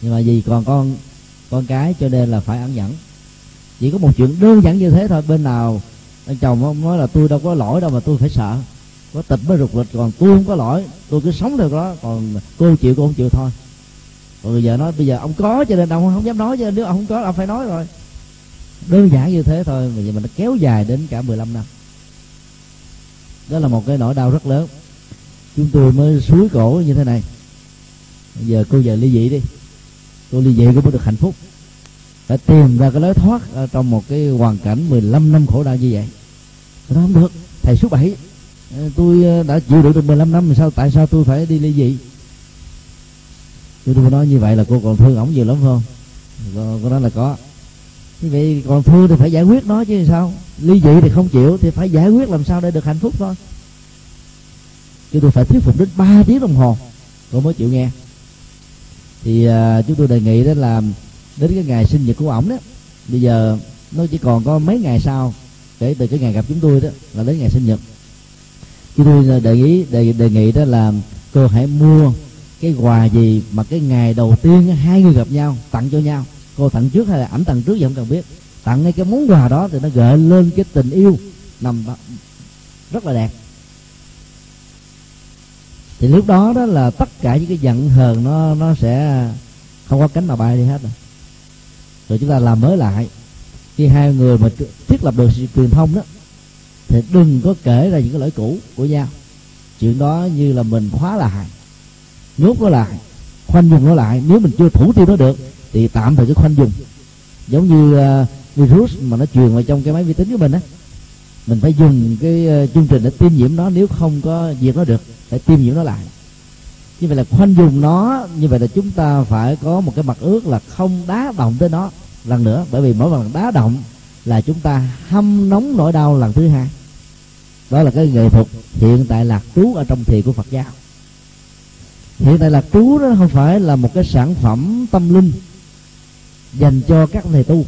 Nhưng mà vì còn con con cái cho nên là phải ẩn nhẫn. Chỉ có một chuyện đơn giản như thế thôi, bên nào anh chồng ông nói là tôi đâu có lỗi đâu mà tôi phải sợ. Có tịch mới rụt rịch, còn tôi không có lỗi, tôi cứ sống được đó, còn cô chịu, cô không chịu thôi còn người vợ nói, bây giờ ông có cho nên ông không dám nói cho nếu ông không có ông phải nói rồi. Đơn giản như thế thôi, mà giờ mình nó kéo dài đến cả 15 năm. Đó là một cái nỗi đau rất lớn. Chúng tôi mới suối cổ như thế này. Giờ cô về ly dị đi. Cô ly dị cũng mới được hạnh phúc. Phải tìm ra cái lối thoát ở trong một cái hoàn cảnh 15 năm khổ đau như vậy. Nó không được, thầy số 7 tôi ờ, đã chịu được được 15 năm, sao, tại sao tôi phải đi ly dị? Tôi tôi nói như vậy là cô còn thương ổng nhiều lắm không? Cô, cô nói là có. Như vậy còn thương thì phải giải quyết nó chứ sao? Ly dị thì không chịu thì phải giải quyết làm sao để được hạnh phúc thôi. Chúng tôi phải thuyết phục đến 3 tiếng đồng hồ cô mới chịu nghe. Thì uh, chúng tôi đề nghị đó là đến cái ngày sinh nhật của ổng đó bây giờ nó chỉ còn có mấy ngày sau kể từ cái ngày gặp chúng tôi đó là đến ngày sinh nhật. Chúng tôi đề nghị đề, đề nghị đó là cô hãy mua cái quà gì mà cái ngày đầu tiên hai người gặp nhau, tặng cho nhau. Cô tặng trước hay là ảnh tặng trước gì không cần biết. Tặng ngay cái món quà đó thì nó gợi lên cái tình yêu nằm rất là đẹp. Thì lúc đó đó là tất cả những cái giận hờn nó nó sẽ không có cánh mà bay đi hết rồi. Rồi chúng ta làm mới lại. Khi hai người mà thiết lập được sự truyền thông đó, thì đừng có kể ra những cái lỗi cũ của nhau. Chuyện đó như là mình khóa lại nhốt nó lại khoanh dùng nó lại. Nếu mình chưa thủ tiêu nó được thì tạm thời cứ khoanh dùng giống như uh, virus mà nó truyền vào trong cái máy vi tính của mình á mình phải dùng cái uh, chương trình để tiêm nhiễm nó. Nếu không có diệt nó được phải tiêm nhiễm nó lại. Như vậy là khoanh dùng nó như vậy là chúng ta phải có một cái mặt ước là không đá động tới nó lần nữa. Bởi vì mỗi lần đá động là chúng ta hâm nóng nỗi đau lần thứ hai. Đó là cái nghệ thuật hiện tại lạc trú ở trong thiền của phật giáo hiện tại là trú đó, không phải là một cái sản phẩm tâm linh dành cho các thầy tu,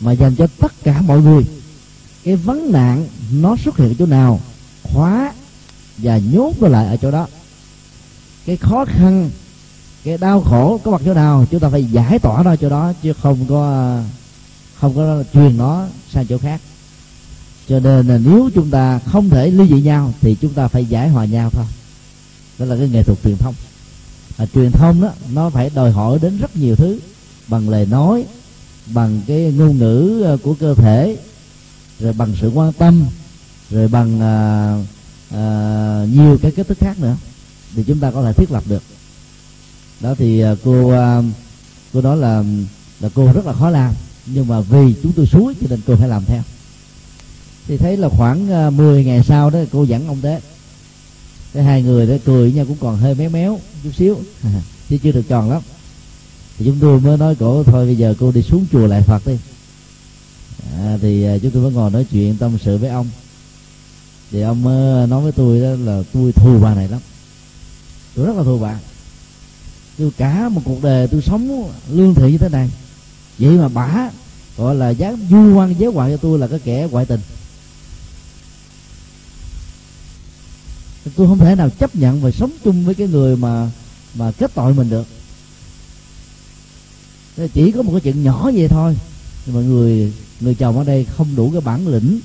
mà dành cho tất cả mọi người. Cái vấn nạn nó xuất hiện ở chỗ nào, khóa và nhốt nó lại ở chỗ đó. Cái khó khăn, cái đau khổ có mặt chỗ nào, chúng ta phải giải tỏa nó chỗ đó, chứ không có không có truyền nó sang chỗ khác. Cho nên là nếu chúng ta không thể ly dị nhau, thì chúng ta phải giải hòa nhau thôi đó là cái nghệ thuật truyền thông. À, truyền thông đó nó phải đòi hỏi đến rất nhiều thứ. Bằng lời nói bằng cái ngôn ngữ ờ, của cơ thể rồi bằng sự quan tâm rồi bằng à, à, nhiều cái kết thức khác nữa thì chúng ta có thể thiết lập được. Đó thì à, cô à, cô nói là là cô rất là khó làm nhưng mà vì chúng tôi suối cho nên cô phải làm theo. Thì thấy là khoảng à, 10 ngày sau đó cô dẫn ông tế cái hai người đó cười nhau cũng còn hơi méo méo chút xíu. Chứ chưa được tròn lắm. Thì chúng tôi mới nói cổ thôi bây giờ cô đi xuống chùa lại phật đi. À, thì à, chúng tôi mới ngồi nói chuyện tâm sự với ông. Thì ông à, nói với tôi đó là tôi thù bà này lắm. Tôi rất là thù bà. Tôi cả một cuộc đời tôi sống lương thiện như thế này. Vậy mà bả gọi là dám du quan giới hoài cho tôi là cái kẻ ngoại tình. Tôi không thể nào chấp nhận và sống chung với cái người mà mà kết tội mình được. Chỉ có một cái chuyện nhỏ vậy thôi. Nhưng mà người người chồng ở đây không đủ cái bản lĩnh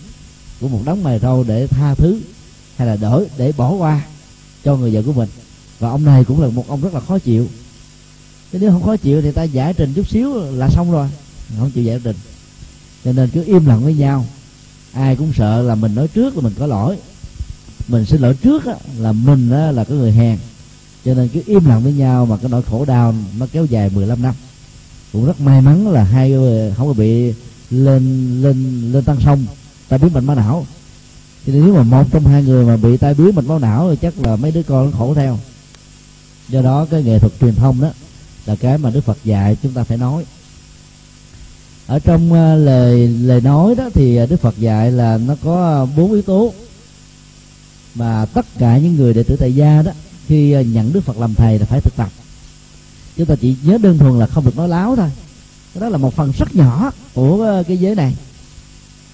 của một đống mày râu để tha thứ hay là đỡ, để bỏ qua cho người vợ của mình. Và ông này cũng là một ông rất là khó chịu. Thế nếu không khó chịu thì ta giải trình chút xíu là xong rồi. Không chịu giải trình. Cho nên cứ im lặng với nhau. Ai cũng sợ là mình nói trước là mình có lỗi mình xin lỗi trước á, là mình á, là cái người hèn. Cho nên cứ im lặng với nhau mà cái nỗi khổ đau nó kéo dài 15 năm. Cũng rất may mắn là hai người không có bị lên lên lên tăng sông tai biến mạch máu não. Thì nếu mà một trong hai người mà bị tai biến mạch máu não thì chắc là mấy đứa con nó khổ theo. Do đó cái nghệ thuật truyền thông đó là cái mà đức phật dạy chúng ta phải nói. Ở trong ờ, lời lời nói đó thì đức phật dạy là nó có ờ, bốn yếu tố mà tất cả những người đệ tử tại gia đó khi ờ, nhận đức phật làm thầy là phải thực tập. Chúng ta chỉ nhớ đơn thuần là không được nói láo thôi. Đó là một phần rất nhỏ của ờ, cái giới này.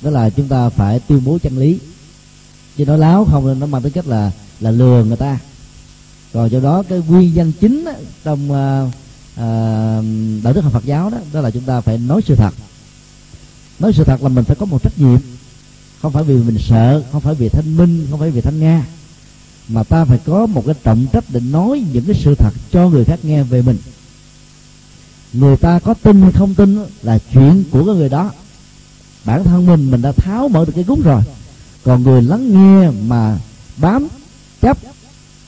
Đó là chúng ta phải tuyên bố chân lý. Chứ nói láo không nó mang tính cách là là lừa người ta. Còn do đó cái nguyên nhân chính đó, trong uh, uh, đạo đức học Phật giáo đó đó là chúng ta phải nói sự thật. Nói sự thật là mình phải có một trách nhiệm không phải vì mình sợ, không phải vì thanh minh, không phải vì thanh nga. Mà ta phải có một cái trọng trách để nói những cái sự thật cho người khác nghe về mình. Người ta có tin hay không tin là chuyện của cái người đó. Bản thân mình mình đã tháo mở được cái gúng rồi. Còn người lắng nghe mà bám, chấp,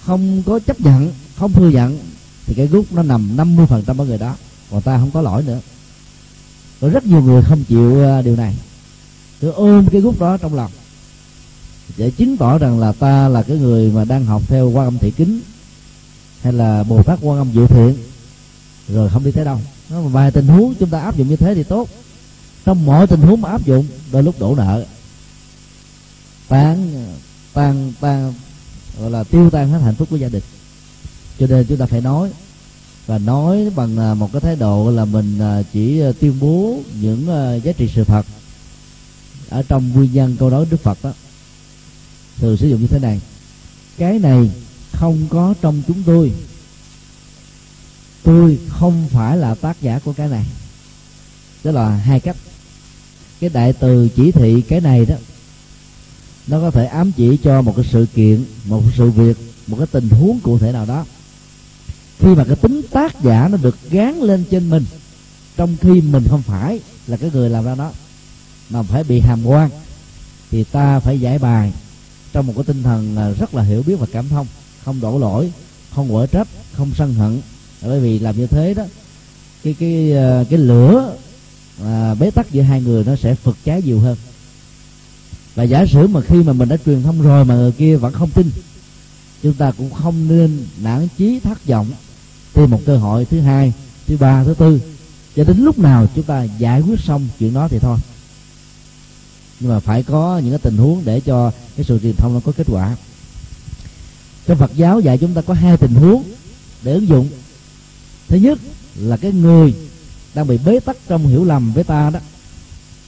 không có chấp nhận, không thừa nhận, thì cái gút nó nằm 50% phần trăm ở người đó. Còn ta không có lỗi nữa. Có rất nhiều người không chịu à, điều này cứ ôm cái gút đó trong lòng. Để chứng tỏ rằng là ta là cái người mà đang học theo quan âm thị kính, hay là bồ tát quan âm diệu thiện. Rồi không đi tới đâu. Nó mà vài tình huống chúng ta áp dụng như thế thì tốt. Trong mọi tình huống mà áp dụng, đôi lúc đổ nợ. Tan tan tan gọi là tiêu tan hết hạnh phúc của gia đình. Cho nên chúng ta phải nói, và nói bằng à, một cái thái độ là mình à, chỉ à, tuyên bố những giá trị sự thật ở trong nguyên nhân câu nói đức phật đó thường sử dụng như thế này. Cái này không có trong chúng tôi. Tôi không phải là tác giả của cái này. Đó là hai cách. Cái đại từ chỉ thị cái này đó, nó có thể ám chỉ cho một cái sự kiện, một sự việc, một cái tình huống cụ thể nào đó. Khi mà cái tính tác giả nó được gán lên trên mình, trong khi mình không phải là cái người làm ra nó mà phải bị hàm quan thì ta phải giải bài trong một cái tinh thần à, rất là hiểu biết và cảm thông. Không đổ lỗi không quở trách không sân hận. Bởi vì làm như thế đó cái cái à, cái lửa à, bế tắc giữa hai người nó sẽ phật cháy nhiều hơn. Và giả sử mà khi mà mình đã truyền thông rồi mà người kia vẫn không tin chúng ta cũng không nên nản chí thất vọng tìm một cơ hội thứ hai thứ ba thứ tư. Cho đến lúc nào chúng ta giải quyết xong chuyện đó thì thôi nhưng mà phải có những cái tình huống để cho cái sự truyền thông nó có kết quả. Trong Phật giáo dạy chúng ta có hai tình huống để ứng dụng. Thứ nhất là cái người đang bị bế tắc trong hiểu lầm với ta đó,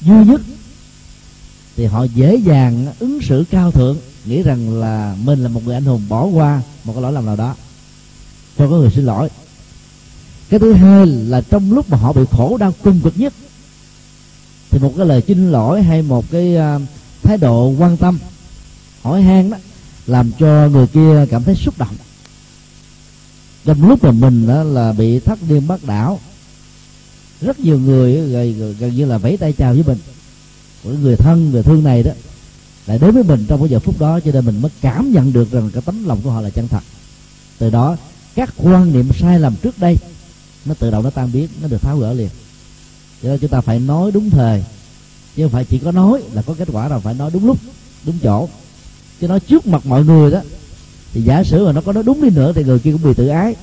duy nhất, thì họ dễ dàng ứng xử cao thượng, nghĩ rằng là mình là một người anh hùng bỏ qua một cái lỗi lầm nào đó, cho có người xin lỗi. Cái thứ hai là trong lúc mà họ bị khổ đau cung cực nhất thì một cái lời xin lỗi hay một cái à, thái độ quan tâm hỏi han đó làm cho người kia cảm thấy xúc động. Trong lúc mà mình đó là bị thất điên bắt đảo rất nhiều người gần, như là vẫy tay chào với mình. Của người thân người thương này đó lại đối với mình trong cái giờ phút đó cho nên mình mới cảm nhận được rằng cái tấm lòng của họ là chân thật. Từ đó các quan niệm sai lầm trước đây nó tự động nó tan biến nó được tháo gỡ liền cho nên chúng ta phải nói đúng thời. Chứ không phải chỉ có nói là có kết quả là phải nói đúng lúc đúng chỗ. Chứ nói trước mặt mọi người đó thì giả sử mà nó có nói đúng đi nữa thì người kia cũng bị tự ái.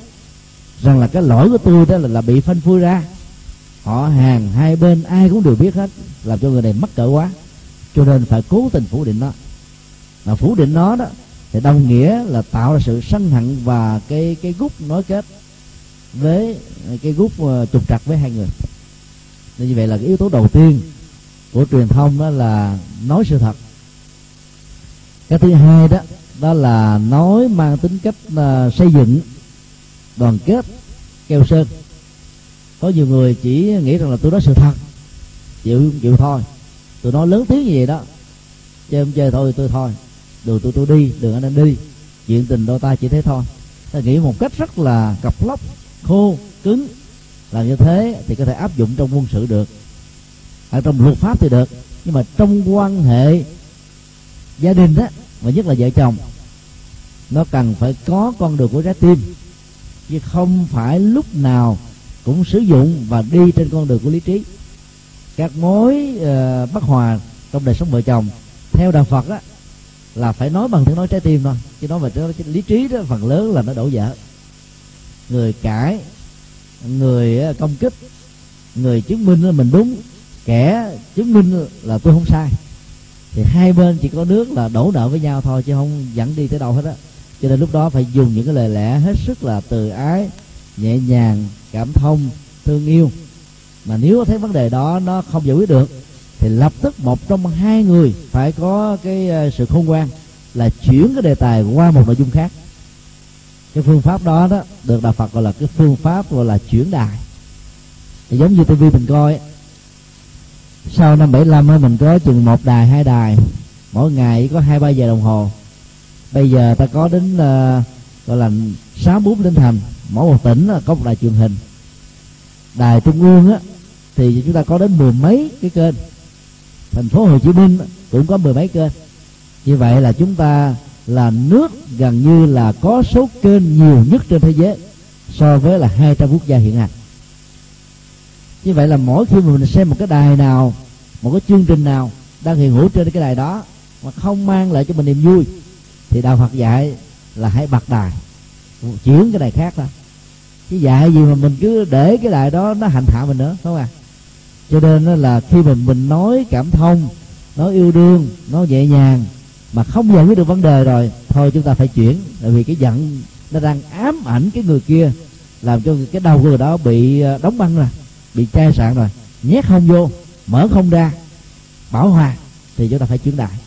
Rằng là cái lỗi của tôi đó là, là bị phanh phui ra. Họ hàng hai bên ai cũng đều biết hết làm cho người này mắc cỡ quá. Cho nên phải cố tình phủ định nó. Mà phủ định nó đó thì đồng nghĩa là tạo ra sự sân hận và cái cái gút nối kết với cái gút ờ, trục trặc với hai người nên như vậy là cái yếu tố đầu tiên của truyền thông đó là nói sự thật. Cái thứ hai đó đó là nói mang tính cách uh, xây dựng đoàn kết keo sơn. Có nhiều người chỉ nghĩ rằng là tôi nói sự thật chịu chịu thôi. Tôi nói lớn tiếng như vậy đó chơi không chơi thôi tôi thôi. Đường tôi tôi đi đường anh em đi. Chuyện tình đôi ta chỉ thế thôi. Ta nghĩ một cách rất là cọc lóc khô cứng làm như thế thì có thể áp dụng trong quân sự được. Ở trong luật pháp thì được. Nhưng mà trong quan hệ gia đình đó và nhất là vợ chồng nó cần phải có con đường của trái tim. Chứ không phải lúc nào cũng sử dụng và đi trên con đường của lý trí. Các mối uh, bất hòa trong đời sống vợ chồng theo đạo phật á là phải nói bằng tiếng nói trái tim thôi. Chứ nói về lý trí đó phần lớn là nó đổ vỡ. Người cãi người công kích người chứng minh là mình đúng, kẻ chứng minh là tôi không sai. Thì hai bên chỉ có nước là đổ nợ với nhau thôi, chứ không dẫn đi tới đâu hết á. Cho nên lúc đó phải dùng những cái lời lẽ hết sức là từ ái, nhẹ nhàng, cảm thông, thương yêu. Mà nếu thấy vấn đề đó nó không giải quyết được, thì lập tức một trong hai người phải có cái ờ, sự khôn ngoan là chuyển cái đề tài qua một nội dung khác cái phương pháp đó đó được đạo Phật gọi là cái phương pháp gọi là chuyển đài. Thì giống như tivi mình coi sau năm 75 mình có chừng một đài hai đài mỗi ngày có hai ba giờ đồng hồ. Bây giờ ta có đến uh, gọi là sáu bốn linh thành mỗi một tỉnh có một đài truyền hình. Đài trung ương á thì chúng ta có đến mười mấy cái kênh. Thành phố hồ chí minh cũng có mười mấy kênh. Như vậy là chúng ta là nước gần như là có số kênh nhiều nhất trên thế giới so với là 200 quốc gia hiện hành như vậy là mỗi khi mình xem một cái đài nào, một cái chương trình nào đang hiện hữu trên cái đài đó mà không mang lại cho mình niềm vui, thì đạo Phật dạy là hãy bật đài, chuyển cái đài khác ra. Chứ dạy gì mà mình cứ để cái đài đó nó hành hạ mình nữa không à cho nên là khi mình mình nói cảm thông, nói yêu đương, nói nhẹ nhàng mà không giải quyết được vấn đề rồi thôi chúng ta phải chuyển. Tại vì cái giận nó đang ám ảnh cái người kia làm cho cái đầu của người đó bị ờ, đóng băng rồi bị chai sạn rồi. Nhét không vô mở không ra bảo hòa thì chúng ta phải chuyển đại.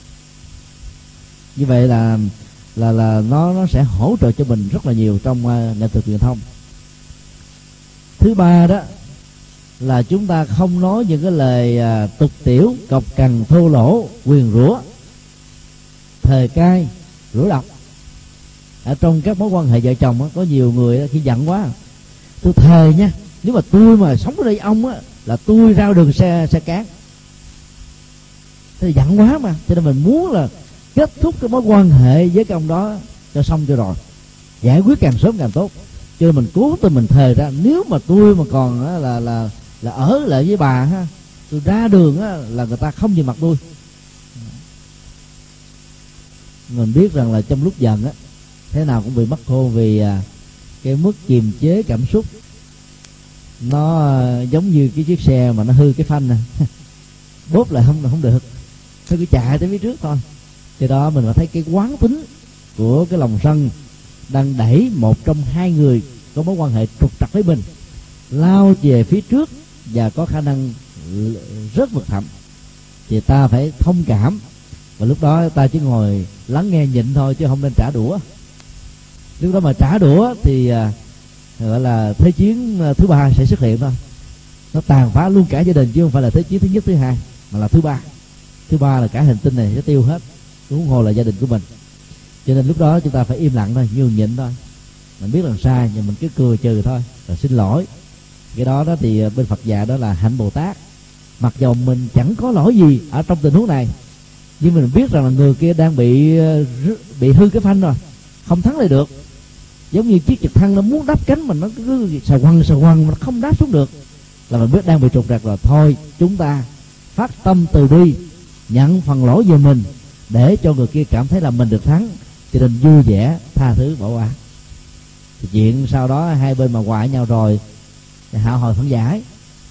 Như vậy là là là nó nó sẽ hỗ trợ cho mình rất là nhiều trong uh, nghệ thuật truyền thông. Thứ ba đó là chúng ta không nói những cái lời uh, tục tiểu cọc cằn thô lỗ quyền rủa thời cai rủa độc. Ở trong các mối quan hệ vợ chồng á, có nhiều người khi giận quá tôi thề nha nếu mà tôi mà sống ở đây ông á là tôi rao đường xe xe cán thì giận quá mà cho nên mình muốn là kết thúc cái mối quan hệ với cái ông đó cho xong cho rồi giải quyết càng sớm càng tốt. Cho nên mình cố tình mình thề ra nếu mà tôi mà còn á, là là là ở lại với bà ha tôi ra đường á, là người ta không nhìn mặt tôi mình biết rằng là trong lúc giận á, thế nào cũng bị mất khô vì à, cái mức kiềm chế cảm xúc. Nó à, giống như cái chiếc xe mà nó hư cái phanh nè. Bóp lại không không được. Nó cứ chạy tới phía trước thôi. Thì đó mình phải thấy cái quán tính của cái lòng sân đang đẩy một trong hai người có mối quan hệ trục trặc với mình, lao về phía trước và có khả năng rất vực thẳm. Thì ta phải thông cảm và lúc đó ta chỉ ngồi lắng nghe nhịn thôi chứ không nên trả đũa. Lúc đó mà trả đũa thì à, gọi là thế chiến à, thứ ba sẽ xuất hiện thôi. Nó tàn phá luôn cả gia đình chứ không phải là thế chiến thứ nhất, thứ hai, mà là thứ ba. Thứ ba là cả hành tinh này sẽ tiêu hết, huống hồ là gia đình của mình. Cho nên lúc đó chúng ta phải im lặng thôi, nhường nhịn thôi. Mình biết là sai, nhưng mình cứ cười trừ thôi, rồi xin lỗi. Cái đó đó thì à, bên phật dạy đó là hạnh bồ tát. Mặc dầu mình chẳng có lỗi gì ở trong tình huống này nhưng mình biết rằng là người kia đang bị ờ, bị hư cái phanh rồi. Không thắng lại được. Giống như chiếc trực thăng nó muốn đáp cánh mà nó cứ sờ quăng sờ quăng mà nó không đáp xuống được. Là mình biết đang bị trục trặc rồi. Thôi, chúng ta phát tâm từ bi nhận phần lỗi về mình, để cho người kia cảm thấy là mình được thắng cho nên vui vẻ tha thứ bỏ qua. Thì chuyện sau đó hai bên mà hòa nhau rồi, thì hạ hồi phân giải.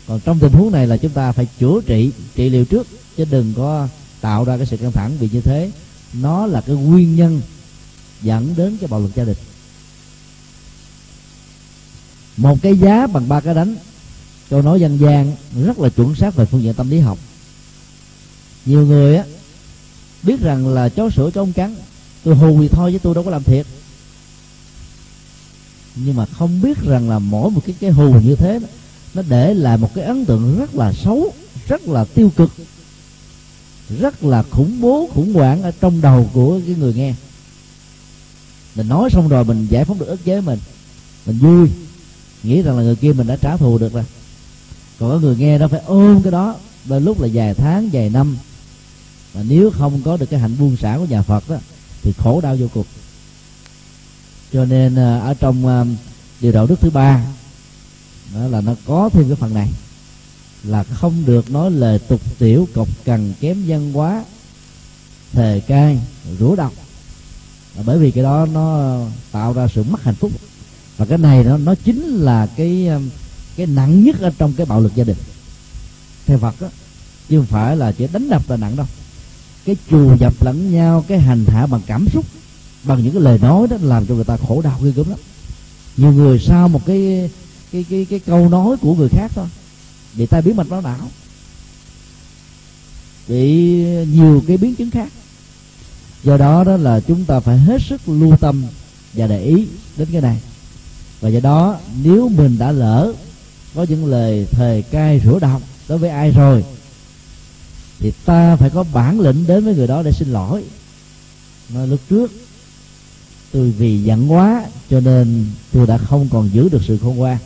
Còn trong tình huống này là chúng ta phải chữa trị trị liệu trước, chứ đừng có tạo ra cái sự căng thẳng. Vì như thế, nó là cái nguyên nhân dẫn đến cái bạo lực gia đình. Một cái giá bằng ba cái đánh câu nói dân gian, rất là chuẩn xác về phương diện tâm lý học. Nhiều người á, biết rằng là chó sữa chó ông cắn, tôi hù thì thôi chứ tôi đâu có làm thiệt. Nhưng mà không biết rằng là mỗi một cái cái hù như thế, nó để lại một cái ấn tượng rất là xấu, rất là tiêu cực rất là khủng bố, khủng hoảng ở trong đầu của cái người nghe. Mình nói xong rồi mình giải phóng được ức chế mình. Mình vui. Nghĩ rằng là người kia mình đã trả thù được rồi. Còn có người nghe đó phải ôm cái đó. Đôi lúc là vài tháng, vài năm. Mà nếu không có được cái hạnh buông xả của nhà phật đó, thì khổ đau vô cùng. Cho nên à, ở trong à, điều đạo đức thứ ba, đó là nó có thêm cái phần này là không được nói lời tục tiểu cộc cằn kém văn hóa, thề cai rủa độc. Bởi vì cái đó nó tạo ra sự mất hạnh phúc. Và cái này nó nó chính là cái um, cái nặng nhất ở trong cái bạo lực gia đình. Theo Phật đó chứ không phải là chỉ đánh đập là nặng đâu. Cái chù dập lẫn nhau, cái hành hạ bằng cảm xúc, bằng những cái lời nói đó làm cho người ta khổ đau ghê gớm lắm. Nhiều người sau một cái cái cái cái câu nói của người khác thôi bị tai biến mạch máu não bị nhiều cái biến chứng khác. Do đó đó là chúng ta phải hết sức lưu tâm và để ý đến cái này. Và do đó, nếu mình đã lỡ có những lời thề cai rủa độc đối với ai rồi, thì ta phải có bản lĩnh đến với người đó để xin lỗi. Nói lúc trước tôi vì giận quá cho nên tôi đã không còn giữ được sự khôn ngoan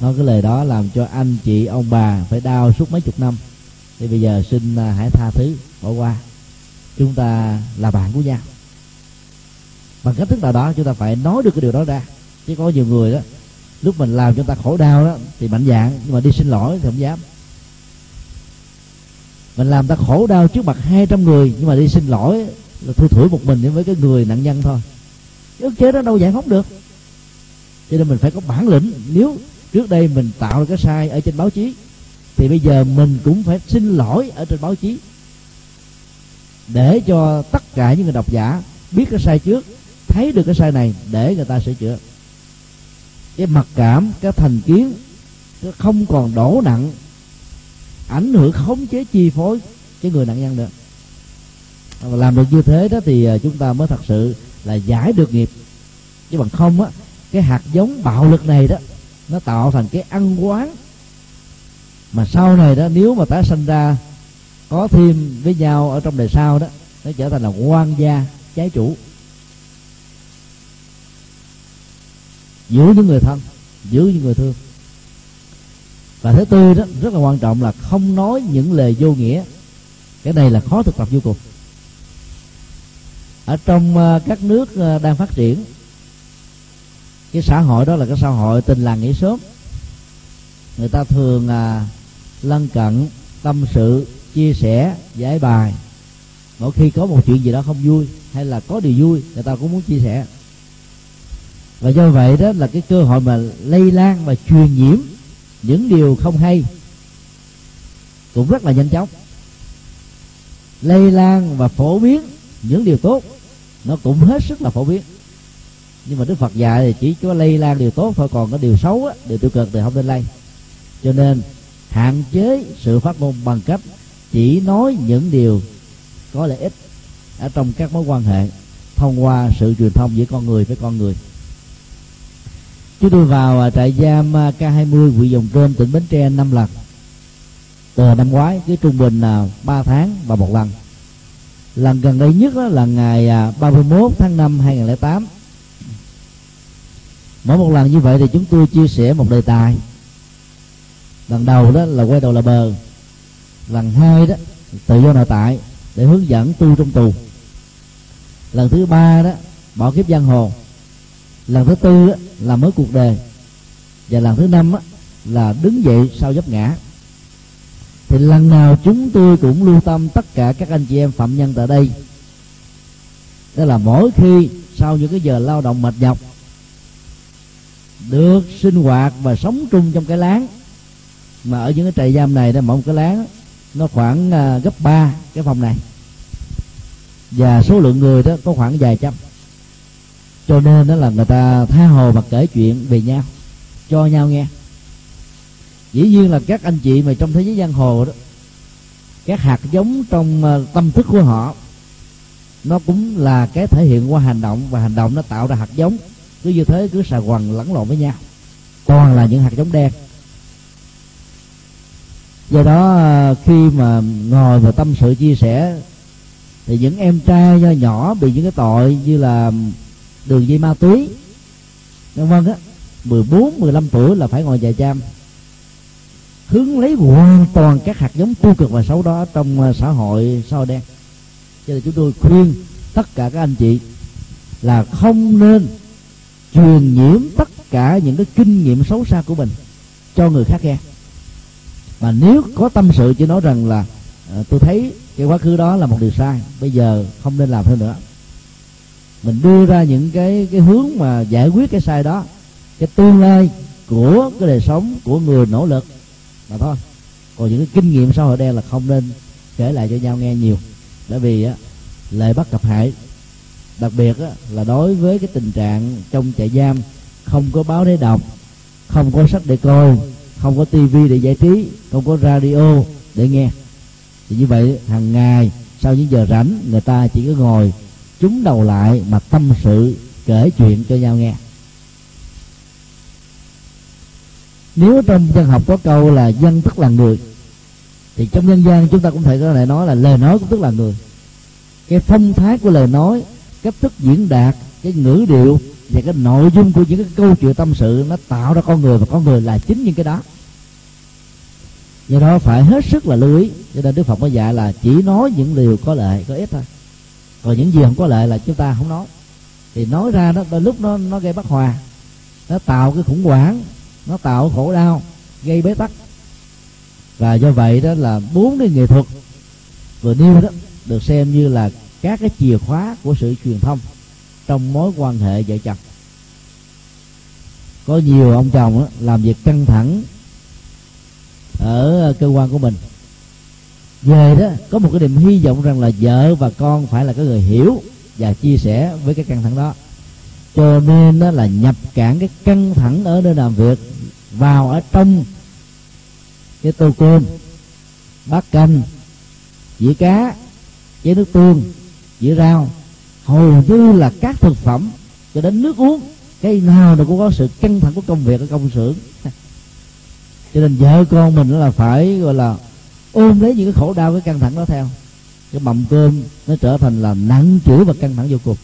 nói cái lời đó làm cho anh chị ông bà phải đau suốt mấy chục năm. Thì bây giờ xin à, hãy tha thứ, bỏ qua. Chúng ta là bạn của nhau. Bằng cách thức nào đó, chúng ta phải nói được cái điều đó ra. Chứ có nhiều người đó, lúc mình làm cho ta khổ đau đó, thì mạnh dạng nhưng mà đi xin lỗi thì không dám. Mình làm ta khổ đau trước mặt 200 người, nhưng mà đi xin lỗi là thu thủi một mình với cái người nạn nhân thôi. Ức chế đó đâu giải phóng được. Cho nên mình phải có bản lĩnh. Nếu trước đây mình tạo ra cái sai ở trên báo chí, thì bây giờ mình cũng phải xin lỗi ở trên báo chí. Để cho tất cả những người độc giả biết cái sai trước, thấy được cái sai này, để người ta sửa chữa. Cái mặc cảm, cái thành kiến, cái không còn đổ nặng, ảnh hưởng khống chế chi phối cái người nạn nhân được và làm được như thế đó thì à, chúng ta mới thật sự là giải được nghiệp. Chứ bằng không á, cái hạt giống bạo lực này đó nó tạo thành cái ăn quán. Mà sau này đó, nếu mà tái sinh ra, có thêm với nhau ở trong đời sau đó, nó trở thành là quan gia, trái chủ. Giữ những người thân, giữ những người thương. Và thứ tư đó, rất là quan trọng là không nói những lời vô nghĩa. Cái này là khó thực tập vô cùng. Ở trong ờ, các nước ờ, đang phát triển cái xã hội đó là cái xã hội tình làng nghỉ sớm người ta thường à, lân cận tâm sự chia sẻ giải bài. Mỗi khi có một chuyện gì đó không vui hay là có điều vui người ta cũng muốn chia sẻ. Và do vậy đó là cái cơ hội mà lây lan và truyền nhiễm những điều không hay cũng rất là nhanh chóng. Lây lan và phổ biến những điều tốt nó cũng hết sức là phổ biến nhưng mà đức phật dạy thì chỉ có lây lan điều tốt thôi còn cái điều xấu á, điều tiêu cực thì không nên lây. Cho nên hạn chế sự phát ngôn bằng cách chỉ nói những điều có lợi ích ở trong các mối quan hệ thông qua sự truyền thông giữa con người với con người. Chúng tôi vào à, trại giam à, K20 huyện Dòng Trôm tỉnh Bến Tre năm lần. Từ năm ngoái cứ trung bình là 3 tháng và một lần. Lần gần đây nhất là ngày à, 31 tháng 5 2008 mỗi một lần như vậy thì chúng tôi chia sẻ một đề tài. Lần đầu đó là quay đầu là bờ. Lần hai đó tự do nội tại để hướng dẫn tu trong tù. Lần thứ ba đó bỏ kiếp giang hồ. Lần thứ tư đó, là mới cuộc đời. Và lần thứ năm đó, là đứng dậy sau giấc ngã. Thì lần nào chúng tôi cũng lưu tâm tất cả các anh chị em phạm nhân tại đây. Đó là mỗi khi sau những cái giờ lao động mệt nhọc được sinh hoạt và sống chung trong cái láng. Mà ở những cái trại giam này đó mỗi một cái láng nó khoảng uh, gấp 3 cái phòng này. Và số lượng người đó có khoảng vài trăm. Cho nên đó là người ta tha hồ mà kể chuyện về nhau cho nhau nghe. Dĩ nhiên là các anh chị mà trong thế giới giang hồ đó các hạt giống trong uh, tâm thức của họ nó cũng là cái thể hiện qua hành động và hành động nó tạo ra hạt giống cứ như thế cứ xà quần lẫn lộn với nhau. Toàn là những hạt giống đen. Do đó à, khi mà ngồi và tâm sự chia sẻ thì những em trai do nhỏ bị những cái tội như là đường dây ma túy vân vân á 14, 15 tuổi là phải ngồi nhà giam hướng lấy hoàn toàn các hạt giống tiêu cực và xấu đó trong à, xã hội sao đen. Cho nên chúng tôi khuyên tất cả các anh chị là không nên truyền nhiễm tất cả những cái kinh nghiệm xấu xa của mình cho người khác nghe. Mà nếu có tâm sự chỉ nói rằng là à, tôi thấy cái quá khứ đó là một điều sai bây giờ không nên làm thêm nữa. Mình đưa ra những cái cái hướng mà giải quyết cái sai đó cái tương lai của cái đời sống của người nỗ lực mà thôi. Còn những cái kinh nghiệm xã hội đen là không nên kể lại cho nhau nghe nhiều. Bởi vì á lệ bắt cặp hại đặc biệt là đối với cái tình trạng trong trại giam, không có báo để đọc, không có sách để coi, không có tivi để giải trí, không có radio để nghe. Thì như vậy, hàng ngày, sau những giờ rảnh, người ta chỉ có ngồi chúng đầu lại mà tâm sự, kể chuyện cho nhau nghe. Nếu trong dân học có câu là dân tức là người, thì trong nhân gian chúng ta cũng thể có thể nói là lời nói cũng tức là người. Cái phong thái của lời nói cách thức diễn đạt, cái ngữ điệu và cái nội dung của những cái câu chuyện tâm sự nó tạo ra con người và con người là chính những cái đó. Do đó phải hết sức là lưu ý, cho nên đức phật có dạy là chỉ nói những điều có lợi, có ích thôi. Còn những gì không có lợi là chúng ta không nói. Thì nói ra đó, đôi lúc nó nó gây bất hòa, nó tạo cái khủng hoảng, nó tạo khổ đau, gây bế tắc. Và do vậy đó là bốn cái nghệ thuật vừa nêu đó, được xem như là các cái chìa khóa của sự truyền thông trong mối quan hệ vợ chồng. Có nhiều ông chồng đó, làm việc căng thẳng ở cơ quan của mình. Về đó có một cái niềm hy vọng rằng là vợ và con phải là cái người hiểu và chia sẻ với cái căng thẳng đó. Cho nên đó là nhập cản cái căng thẳng ở nơi làm việc vào ở trong cái tô cơm bát canh dĩa cá chén nước tương dĩa rau. Hầu như là các thực phẩm, cho đến nước uống, cái nào nó cũng có sự căng thẳng của công việc ở công xưởng. Cho nên vợ con mình là phải, gọi là, ôm lấy những cái khổ đau, cái căng thẳng đó theo. Cái mầm cơm nó trở thành là nặng chữ và căng thẳng vô cùng.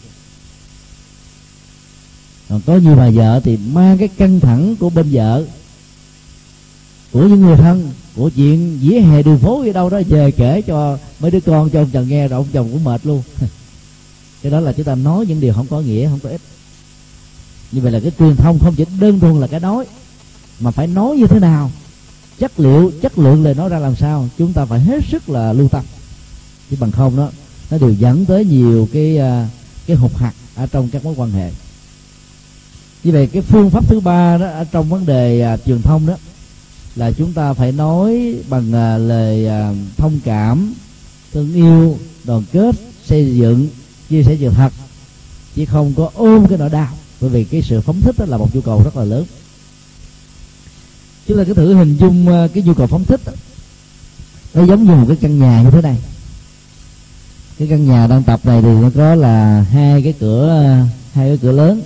Còn có nhiều bà vợ thì mang cái căng thẳng của bên vợ, của những người thân của chuyện dĩa hè đường phố ở đâu đó về kể cho mấy đứa con cho ông chồng nghe rồi ông chồng cũng mệt luôn. Cái đó là chúng ta nói những điều không có nghĩa, không có ích. Như vậy là cái truyền thông không chỉ đơn thuần là cái nói, mà phải nói như thế nào? Chất liệu, chất lượng lời nói ra làm sao? Chúng ta phải hết sức là lưu tâm. Chứ bằng không đó, nó đều dẫn tới nhiều cái à, cái hụt hạt ở trong các mối quan hệ. Như vậy cái phương pháp thứ ba đó, ở trong vấn đề à, truyền thông đó là chúng ta phải nói bằng à, lời à, thông cảm, thương yêu, đoàn kết, xây dựng chia sẻ sự thật. Chứ không có ôm cái nỗi đau, bởi vì cái sự phóng thích đó là một nhu cầu rất là lớn. Chúng ta cứ thử hình dung à, cái nhu cầu phóng thích nó giống như một cái căn nhà như thế này. Cái căn nhà đang tập này thì nó có là hai cái cửa hai cái cửa lớn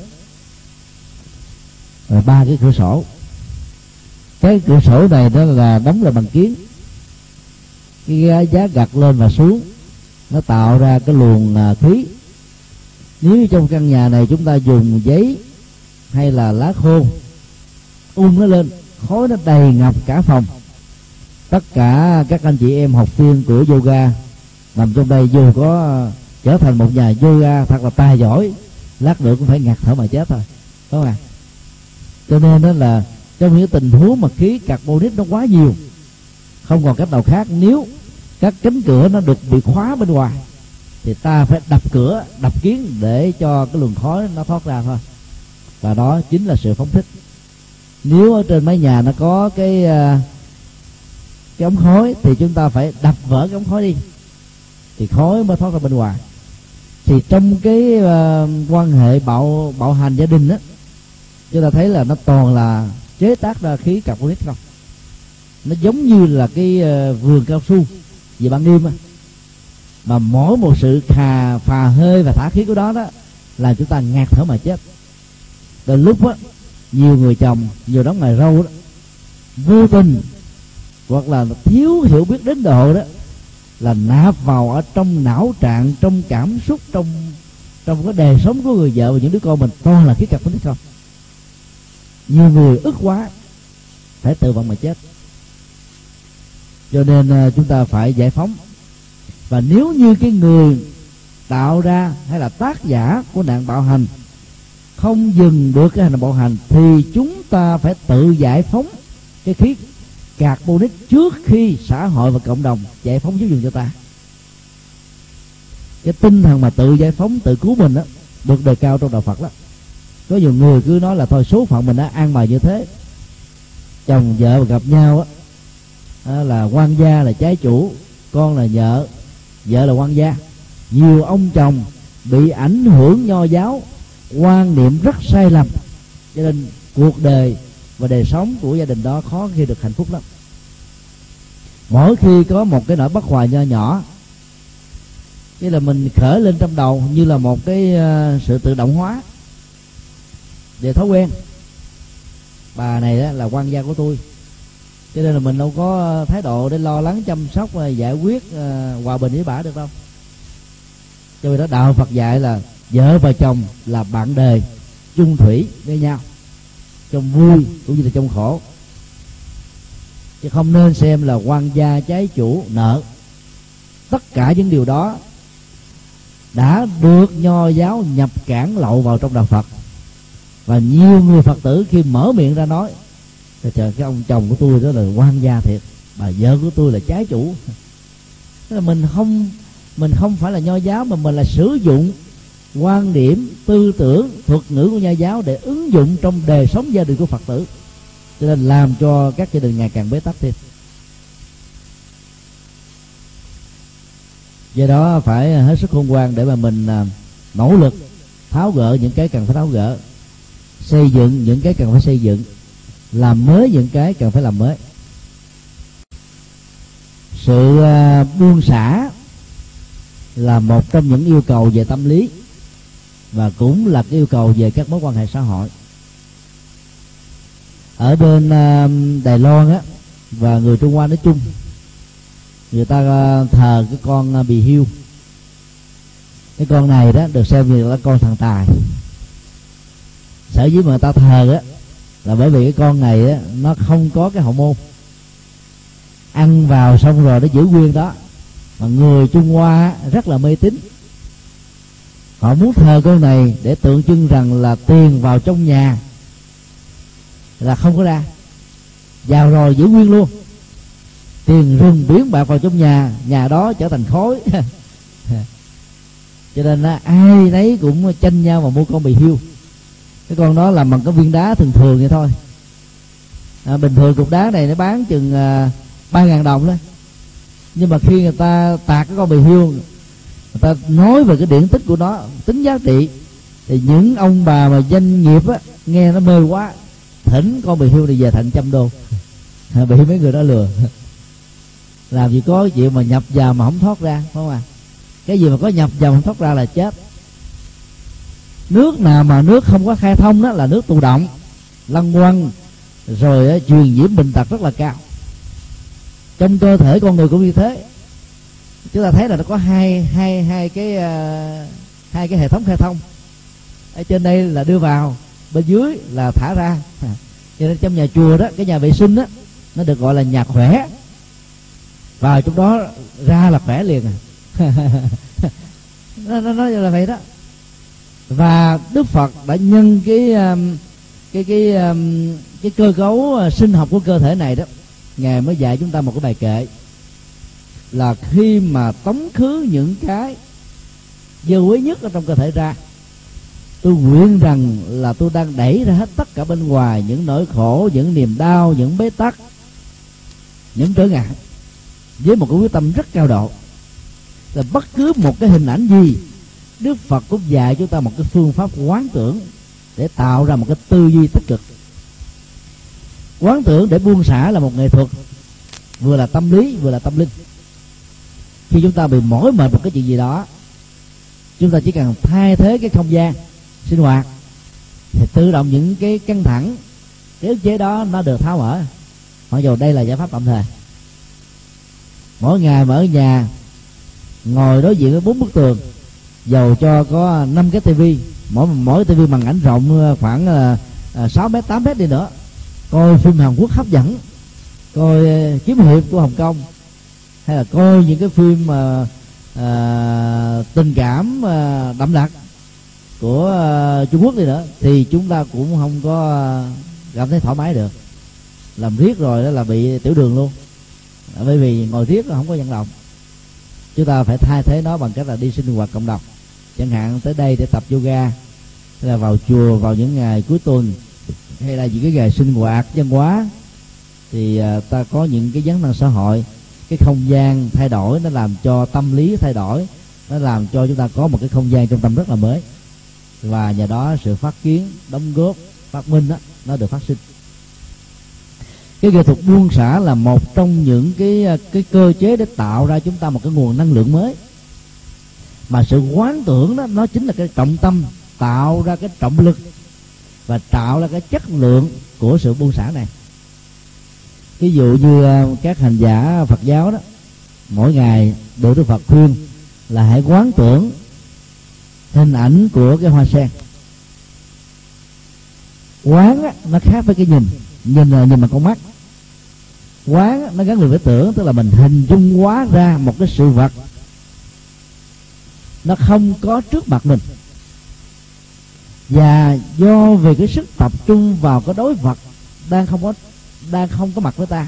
rồi ba cái cửa sổ cái cửa sổ này đó là đóng là bằng kiến. Cái giá gặt lên và xuống. Nó tạo ra cái luồng à, khí. Nếu trong căn nhà này chúng ta dùng giấy hay là lá khô um nó lên, khói nó đầy ngập cả phòng. Tất cả các anh chị em học viên của yoga nằm trong đây dù có à, trở thành một nhà yoga thật là tài giỏi, lát nữa cũng phải ngạt thở mà chết thôi. Đúng không ạ? Cho nên đó là trong những tình huống mà khí carbonic nó quá nhiều. Không còn cách nào khác nếu các cánh cửa nó được bị khóa bên ngoài thì ta phải đập cửa đập kiến để cho cái luồng khói nó thoát ra thôi. Và đó chính là sự phóng thích. Nếu ở trên mái nhà nó có cái à, cái ống khói thì chúng ta phải đập vỡ cái ống khói đi. Thì khói mới thoát ra bên ngoài. Thì trong cái uh, quan hệ bạo bạo hành gia đình đó chúng ta thấy là nó toàn là chế tác ra khí carbonic không? Nó giống như là cái ờ, vườn cao su. Về ban đêm mà mỗi một sự khà, phà hơi và thả khí của đó đó là chúng ta ngạt thở mà chết. Từ lúc đó nhiều người chồng, nhiều đóng ngày râu đó, vô tình hoặc là thiếu hiểu biết đến độ đó, là nạp vào ở trong não trạng, trong cảm xúc, trong trong cái đời sống của người vợ và những đứa con mình. Toàn là khí carbonic không? Nhiều người ức quá, phải tự vọng mà chết. Cho nên à, chúng ta phải giải phóng. Và nếu như cái người tạo ra hay là tác giả của nạn bạo hành không dừng được cái hành bạo hành, thì chúng ta phải tự giải phóng cái khí carbonic trước khi xã hội và cộng đồng giải phóng giúp dục cho ta. Cái tinh thần mà tự giải phóng, tự cứu mình đó được đề cao trong đạo Phật đó có nhiều người cứ nói là thôi, số phận mình đã an bài như thế. Chồng, vợ gặp nhau á là quan gia là trái chủ, con là vợ vợ là quan gia. Nhiều ông chồng bị ảnh hưởng nho giáo, quan niệm rất sai lầm. Cho nên cuộc đời và đời sống của gia đình đó khó khi được hạnh phúc lắm. Mỗi khi có một cái nỗi bất hòa nho nhỏ, như là mình khởi lên trong đầu, như là một cái ờ, sự tự động hóa về thói quen. Bà này đó là quan gia của tôi. Cho nên là mình đâu có ờ, thái độ để lo lắng chăm sóc và giải quyết uh, hòa bình với bà được đâu. Cho nên đó đạo phật dạy là vợ và chồng là bạn đời chung thủy với nhau trong vui cũng như là trong khổ. Chứ không nên xem là quan gia trái chủ nợ. Tất cả những điều đó đã được nho giáo nhập cản lậu vào trong đạo phật và nhiều người phật tử khi mở miệng ra nói, thì trời, cái ông chồng của tôi đó là quan gia thiệt, bà vợ của tôi là trái chủ. Thế là mình không mình không phải là nho giáo, mà mình là sử dụng quan điểm, tư tưởng, thuật ngữ của nho giáo để ứng dụng trong đời sống gia đình của phật tử. Cho nên làm cho các gia đình ngày càng bế tắc thêm. Do đó phải hết sức khôn ngoan để mà mình à, nỗ lực tháo gỡ những cái cần phải tháo gỡ xây dựng những cái cần phải xây dựng. Làm mới những cái cần phải làm mới. Sự à, buông xả là một trong những yêu cầu về tâm lý và cũng là cái yêu cầu về các mối quan hệ xã hội. Ở bên à, Đài Loan á, và người Trung Hoa nói chung, người ta à, thờ cái con bị bì hiu. Cái con này đó được xem như là con thằng tài sở dĩ mà ta thờ á, là bởi vì cái con này á, nó không có cái hậu môn. Ăn vào xong rồi nó giữ nguyên đó. Mà người Trung Hoa rất là mê tín. Họ muốn thờ con này để tượng trưng rằng là tiền vào trong nhà là không có ra. Vào rồi giữ nguyên luôn. Tiền rừng biến bạc vào trong nhà nhà đó trở thành khói. Cho nên là ai nấy cũng tranh nhau mà mua con bì hiu cái con đó làm bằng cái viên đá thường thường vậy thôi. À, bình thường cục đá này nó bán chừng à, ba ngàn đồng đó nhưng mà khi người ta tạc cái con bì hiu người ta nói về cái điển tích của nó tính giá trị thì những ông bà mà doanh nghiệp á nghe nó mê quá thỉnh con bì hưu này về thành trăm đô. À, Bị mấy người đó lừa. Làm gì có chuyện mà nhập vào mà không thoát ra phải không à cái gì mà có nhập vào mà không thoát ra là chết nước nào mà nước không có khai thông đó là nước tù động. Lăng quăng rồi truyền nhiễm bệnh tật rất là cao. Trong cơ thể con người cũng như thế. Chúng ta thấy là nó có hai hai hai cái uh, hai cái hệ thống khai thông. Ở trên đây là đưa vào bên dưới là thả ra. Cho nên trong nhà chùa đó cái nhà vệ sinh đó nó được gọi là nhà khỏe. Vào trong đó ra là khỏe liền à. Nó, nó nói là vậy đó và đức phật đã nhân cái um, cái cái um, cái cơ cấu uh, sinh học của cơ thể này đó. Ngài mới dạy chúng ta một cái bài kệ là khi mà tống khứ những cái dơ quý nhất ở trong cơ thể ra, tôi nguyện rằng là tôi đang đẩy ra hết tất cả bên ngoài những nỗi khổ, những niềm đau, những bế tắc, những trở ngại với một cái quyết tâm rất cao độ. Là bất cứ một cái hình ảnh gì đức phật cũng dạy chúng ta một cái phương pháp quán tưởng để tạo ra một cái tư duy tích cực. Quán tưởng để buông xả là một nghệ thuật, vừa là tâm lý, vừa là tâm linh. Khi chúng ta bị mỏi mệt một cái chuyện gì đó, chúng ta chỉ cần thay thế cái không gian sinh hoạt, thì tự động những cái căng thẳng, cái ức chế đó nó được tháo mở. Mặc dù đây là giải pháp tạm thời. Mỗi ngày mà ở nhà ngồi đối diện với bốn bức tường dầu cho có năm cái tivi mỗi mỗi tivi màn ảnh rộng ờ, khoảng ờ, ờ, sáu mét tám mét đi nữa. Coi phim Hàn Quốc hấp dẫn coi ờ, kiếm hiệp của Hồng Kông hay là coi những cái phim mà à, tình cảm à, đậm đặc của à, Trung Quốc đi nữa thì chúng ta cũng không có cảm thấy thoải mái được. Làm riết rồi đó là bị tiểu đường luôn. Bởi vì ngồi riết là không có vận động. Chúng ta phải thay thế nó bằng cách là đi sinh hoạt cộng đồng chẳng hạn tới đây để tập yoga hay là vào chùa, vào những ngày cuối tuần, hay là những cái ngày sinh hoạt văn hóa, thì à, ta có những cái vấn năng xã hội. Cái không gian thay đổi nó làm cho tâm lý thay đổi, nó làm cho chúng ta có một cái không gian trong tâm rất là mới. Và nhờ đó sự phát kiến, đóng góp, phát minh đó nó được phát sinh. Cái nghệ thuật buông xả là một trong những cái à, cái cơ chế để tạo ra chúng ta một cái nguồn năng lượng mới mà sự quán tưởng đó nó chính là cái trọng tâm tạo ra cái trọng lực và tạo ra cái chất lượng của sự buông xả này. Ví dụ như ờ, các hành giả phật giáo đó mỗi ngày được đức phật khuyên là hãy quán tưởng hình ảnh của cái hoa sen. Quán á, nó khác với cái nhìn nhìn là nhìn bằng con mắt. Quán nó gắn liền với tưởng tức là mình hình dung hóa ra một cái sự vật nó không có trước mặt mình. Và do vì cái sức tập trung vào cái đối vật đang không có, đang không có mặt với ta,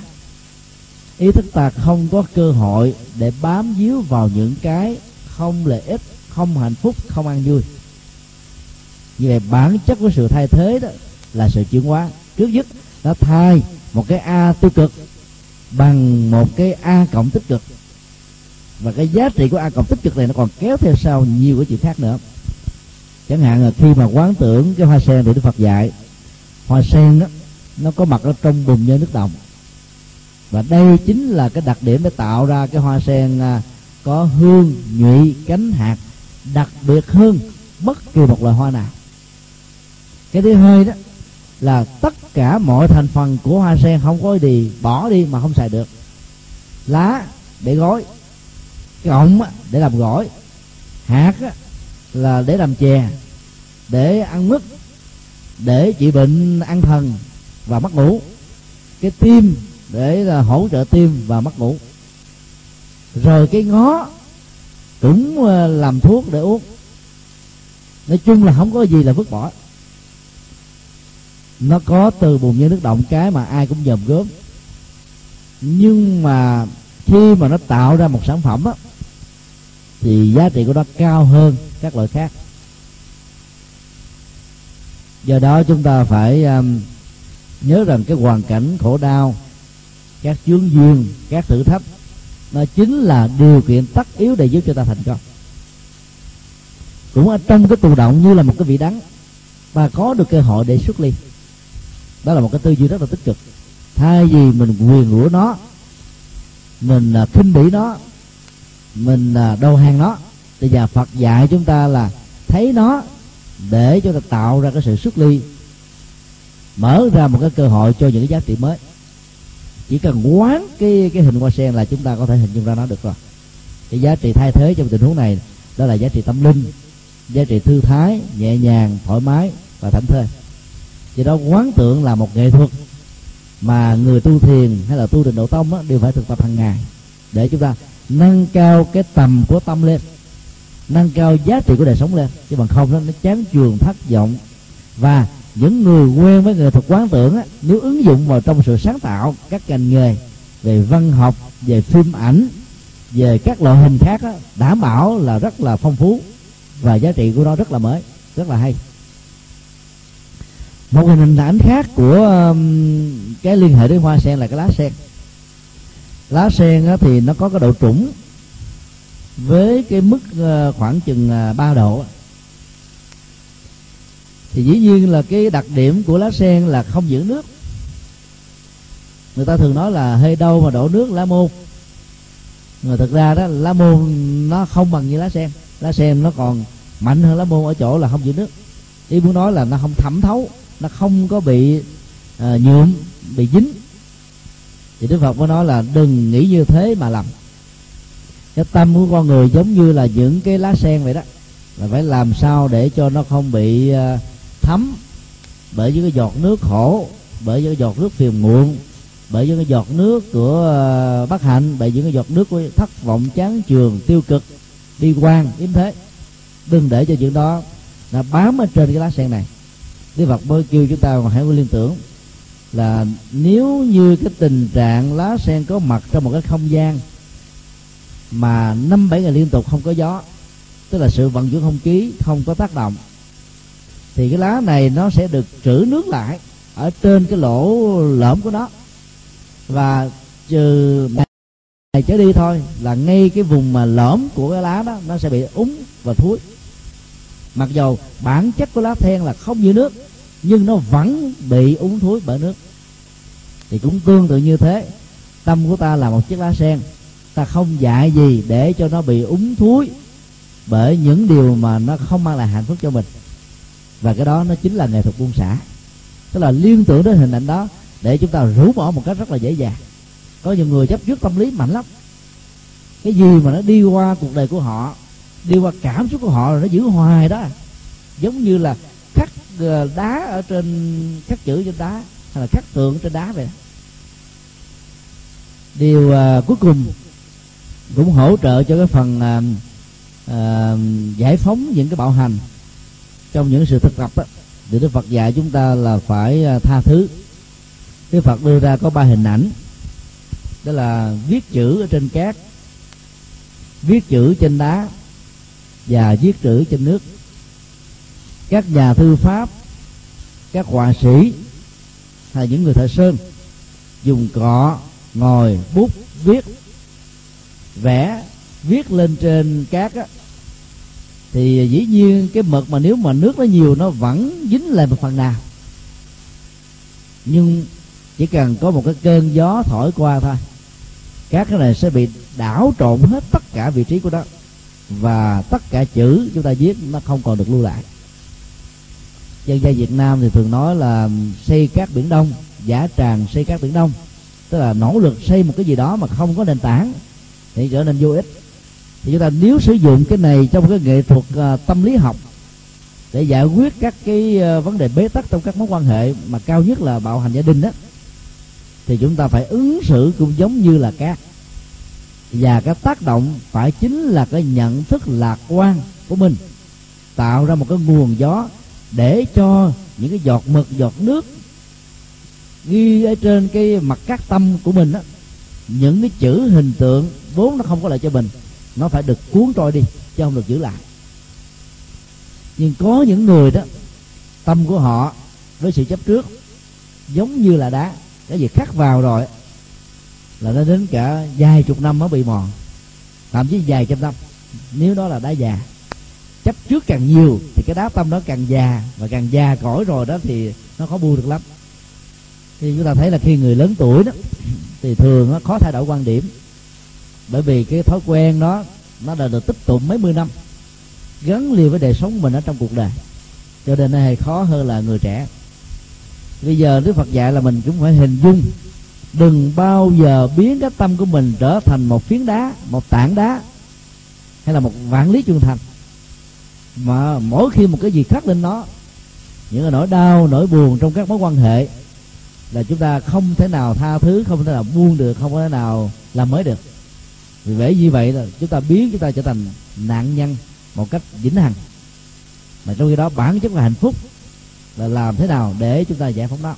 ý thức ta không có cơ hội để bám víu vào những cái không lợi ích, không hạnh phúc, không an vui. Như vậy bản chất của sự thay thế đó là sự chuyển hóa. Trước nhất nó thay một cái a tiêu cực bằng một cái a cộng tích cực và cái giá trị của a cộng tích cực này nó còn kéo theo sau nhiều cái chuyện khác nữa. Chẳng hạn là khi mà quán tưởng cái hoa sen thì đức phật dạy, hoa sen đó nó có mặt ở trong bùn nhơ nước đồng. Và đây chính là cái đặc điểm để tạo ra cái hoa sen à, có hương, nhụy, cánh hạt, đặc biệt hơn bất kỳ một loài hoa nào. Cái thứ hai đó là tất cả mọi thành phần của hoa sen không có gì bỏ đi mà không xài được. Lá để gói cọng để làm gỏi. Hạt là để làm chè, để ăn mứt, để trị bệnh ăn thần và mất ngủ. Cái tim để là hỗ trợ tim và mất ngủ. Rồi cái ngó cũng ờ, làm thuốc để uống. Nói chung là không có gì là vứt bỏ. Nó có từ bùn như nước động cái mà ai cũng dòm gớm. Nhưng mà khi mà nó tạo ra một sản phẩm á thì giá trị của nó cao hơn các loại khác. Do đó chúng ta phải um, nhớ rằng cái hoàn cảnh khổ đau các chướng duyên các thử thách nó chính là điều kiện tất yếu để giúp cho ta thành công. Cũng ở trong cái tù động như là một cái vị đắng và có được cơ hội để xuất ly. Đó là một cái tư duy rất là tích cực. Thay vì mình quyền rủa nó mình à, khinh bỉ nó mình đâu đầu hàng nó. Thì giờ phật dạy chúng ta là thấy nó để cho ta tạo ra cái sự xuất ly. Mở ra một cái cơ hội cho những cái giá trị mới. Chỉ cần quán cái cái hình hoa sen là chúng ta có thể hình dung ra nó được rồi. Cái giá trị thay thế trong tình huống này đó là giá trị tâm linh giá trị thư thái nhẹ nhàng thoải mái và thảnh thơi. Vì đó quán tượng là một nghệ thuật mà người tu thiền hay là tu định độ tông á, đều phải thực tập hàng ngày để chúng ta nâng cao cái tầm của tâm lên nâng cao giá trị của đời sống lên chứ bằng không đó, nó chán chường thất vọng. Và những người quen với nghệ thuật quán tưởng á, nếu ứng dụng vào trong sự sáng tạo các ngành nghề về văn học về phim ảnh về các loại hình khác á, đảm bảo là rất là phong phú và giá trị của nó rất là mới rất là hay. Một hình ảnh khác của um, cái liên hệ đến hoa sen là cái lá sen lá sen thì nó có cái độ trũng với cái mức ờ, khoảng chừng ờ, 3 độ thì dĩ nhiên là cái đặc điểm của lá sen là không giữ nước. Người ta thường nói là hơi đâu mà đổ nước lá môn. Mà thực ra đó lá môn nó không bằng như lá sen. Lá sen nó còn mạnh hơn lá môn ở chỗ là không giữ nước. Ý muốn nói là nó không thẩm thấu nó không có bị uh, nhuộm bị dính thì đức phật mới nói là đừng nghĩ như thế mà làm. Cái tâm của con người giống như là những cái lá sen vậy đó. Là phải làm sao để cho nó không bị à, thấm. Bởi những cái giọt nước khổ, bởi những cái giọt nước phiền muộn, bởi những cái giọt nước của à, bất hạnh, bởi những cái giọt nước của thất vọng, chán trường tiêu cực đi quan, yếm thế. Đừng để cho chuyện đó là bám ở trên cái lá sen này. Đức Phật mới kêu chúng ta hãy liên tưởng là nếu như cái tình trạng lá sen có mặt trong một cái không gian mà năm bảy ngày liên tục không có gió, tức là sự vận chuyển không khí không có tác động, thì cái lá này nó sẽ được trữ nước lại ở trên cái lỗ lõm của nó. Và trừ này trở đi thôi là ngay cái vùng mà lõm của cái lá đó, nó sẽ bị úng và thúi mặc dầu bản chất của lá then là không giữ nước nhưng nó vẫn bị úng thúi bởi nước. Thì cũng tương tự như thế. Tâm của ta là một chiếc lá sen. Ta không dạy gì để cho nó bị úng thúi bởi những điều mà nó không mang lại hạnh phúc cho mình. Và cái đó nó chính là nghệ thuật buông xả. Tức là liên tưởng đến hình ảnh đó để chúng ta rũ bỏ một cách rất là dễ dàng. Có nhiều người chấp trước tâm lý mạnh lắm. Cái gì mà nó đi qua cuộc đời của họ, đi qua cảm xúc của họ rồi nó giữ hoài đó. Giống như là Ờ, đá ở trên khắc chữ trên đá hay là khắc tượng trên đá vậy điều uh, cuối cùng cũng hỗ trợ cho cái phần uh, uh, giải phóng những cái bạo hành trong những sự thực tập đó, thì Đức Phật dạy chúng ta là phải tha thứ. Đức Phật đưa ra có ba hình ảnh đó là viết chữ ở trên cát viết chữ trên đá và viết chữ trên nước các nhà thư pháp, các họa sĩ hay những người thợ sơn dùng cọ ngồi bút viết, vẽ, viết lên trên cát á. Thì dĩ nhiên cái mực mà nếu mà nước nó nhiều nó vẫn dính lại một phần nào. Nhưng chỉ cần có một cái cơn gió thổi qua thôi các cái này sẽ bị đảo trộn hết tất cả vị trí của nó và tất cả chữ chúng ta viết nó không còn được lưu lại dân gian Việt Nam thì thường nói là xây cát biển đông giả tràng xây cát biển đông. Tức là nỗ lực xây một cái gì đó mà không có nền tảng thì trở nên vô ích. Thì chúng ta nếu sử dụng cái này trong cái nghệ thuật uh, tâm lý học để giải quyết các cái uh, vấn đề bế tắc trong các mối quan hệ mà cao nhất là bạo hành gia đình đó thì chúng ta phải ứng xử cũng giống như là cát. Và cái tác động phải chính là cái nhận thức lạc quan của mình tạo ra một cái nguồn gió để cho những cái giọt mực, giọt nước ghi ở trên cái mặt cát tâm của mình á, những cái chữ hình tượng vốn nó không có lợi cho mình, nó phải được cuốn trôi đi chứ không được giữ lại. Nhưng có những người đó, tâm của họ với sự chấp trước giống như là đá, cái gì khắc vào rồi là nó đến cả vài chục năm mới bị mòn, thậm chí vài trăm năm, nếu đó là đá già chấp trước càng nhiều thì cái đá tâm đó càng già. Và càng già cõi rồi đó thì nó khó buông được lắm. Thì chúng ta thấy là khi người lớn tuổi đó, thì thường nó khó thay đổi quan điểm. Bởi vì cái thói quen đó, nó đã được tích tụ mấy mươi năm, gắn liền với đời sống mình ở trong cuộc đời. Cho nên nó hay khó hơn là người trẻ. Bây giờ đức phật dạy là mình cũng phải hình dung, đừng bao giờ biến cái tâm của mình trở thành một phiến đá, một tảng đá, hay là một vạn lý trung thành mà mỗi khi một cái gì khắc lên nó, những cái nỗi đau, nỗi buồn trong các mối quan hệ, là chúng ta không thể nào tha thứ, không thể nào buông được, không thể nào làm mới được. Vì vậy như vậy là chúng ta biến, chúng ta trở thành nạn nhân một cách vĩnh hằng. Mà trong khi đó, bản chất là hạnh phúc là làm thế nào để chúng ta giải phóng nó.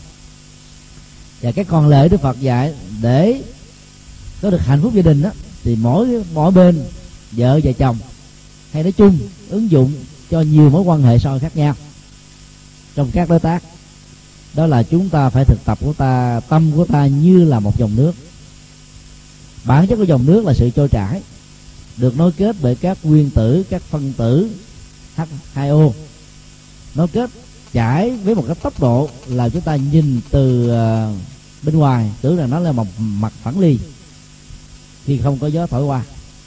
Và cái còn lệ đức phật dạy, để có được hạnh phúc gia đình đó thì mỗi mỗi bên, vợ và chồng, hay nói chung, ứng dụng cho nhiều mối quan hệ soi khác nhau. Trong các đối tác, đó là chúng ta phải thực tập của ta, tâm của ta như là một dòng nước. Bản chất của dòng nước là sự trôi chảy, được nối kết bởi các nguyên tử, các phân tử H2O nối kết chảy với một cái tốc độ là chúng ta nhìn từ ờ, bên ngoài, tưởng rằng nó là một mặt phẳng ly khi không có gió thổi qua.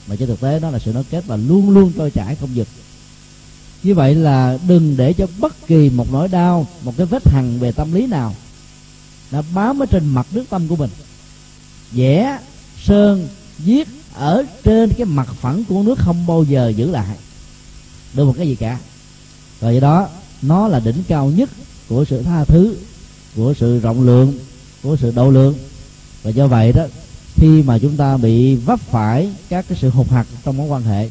Mà trên thực tế, nó là sự nối kết và luôn luôn trôi chảy không dừng như vậy là đừng để cho bất kỳ một nỗi đau, một cái vết hằn về tâm lý nào nó bám ở trên mặt nước tâm của mình. Vẽ, sơn, viết ở trên cái mặt phẳng của nước không bao giờ giữ lại. Được một cái gì cả. Rồi do đó, nó là đỉnh cao nhất của sự tha thứ, của sự rộng lượng, của sự độ lượng. Và do vậy đó, khi mà chúng ta bị vấp phải các cái sự hụt hặc trong mối quan hệ,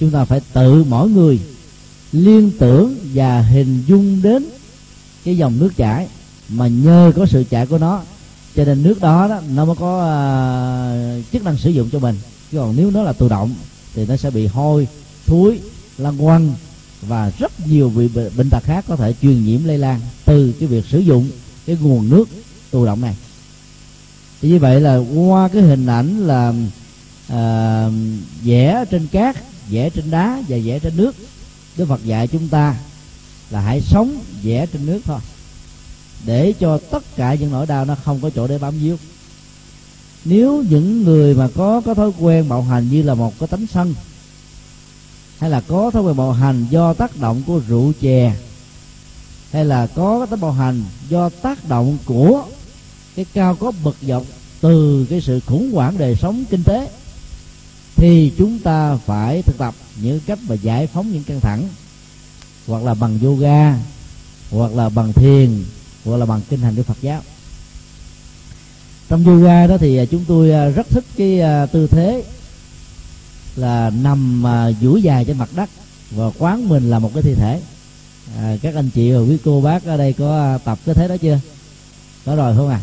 chúng ta phải tự mỗi người liên tưởng và hình dung đến cái dòng nước chảy mà nhờ có sự chảy của nó cho nên nước đó, đó nó mới có uh, chức năng sử dụng cho mình. Chứ còn nếu nó là tự động thì nó sẽ bị hôi thúi lăng quăng và rất nhiều bị bệnh tật khác có thể truyền nhiễm lây lan từ cái việc sử dụng cái nguồn nước tự động này. Thì như vậy là qua cái hình ảnh là à, vẽ trên cát vẽ trên đá và vẽ trên nước đức phật dạy chúng ta là hãy sống vẽ trên nước thôi. Để cho tất cả những nỗi đau nó không có chỗ để bám víu. Nếu những người mà có có thói quen bạo hành như là một cái tánh sân, hay là có thói quen bạo hành do tác động của rượu chè, hay là có cái tánh bạo hành do tác động của cái cao có bực dọc từ cái sự khủng hoảng đời sống kinh tế thì chúng ta phải thực tập những cách mà giải phóng những căng thẳng hoặc là bằng yoga hoặc là bằng thiền hoặc là bằng kinh hành của Phật giáo. Trong yoga đó thì à, chúng tôi à, rất thích cái à, tư thế là nằm duỗi dài trên mặt đất và quán mình là một cái thi thể. À, các anh chị và quý cô bác ở đây có tập cái thế đó chưa? Có rồi không à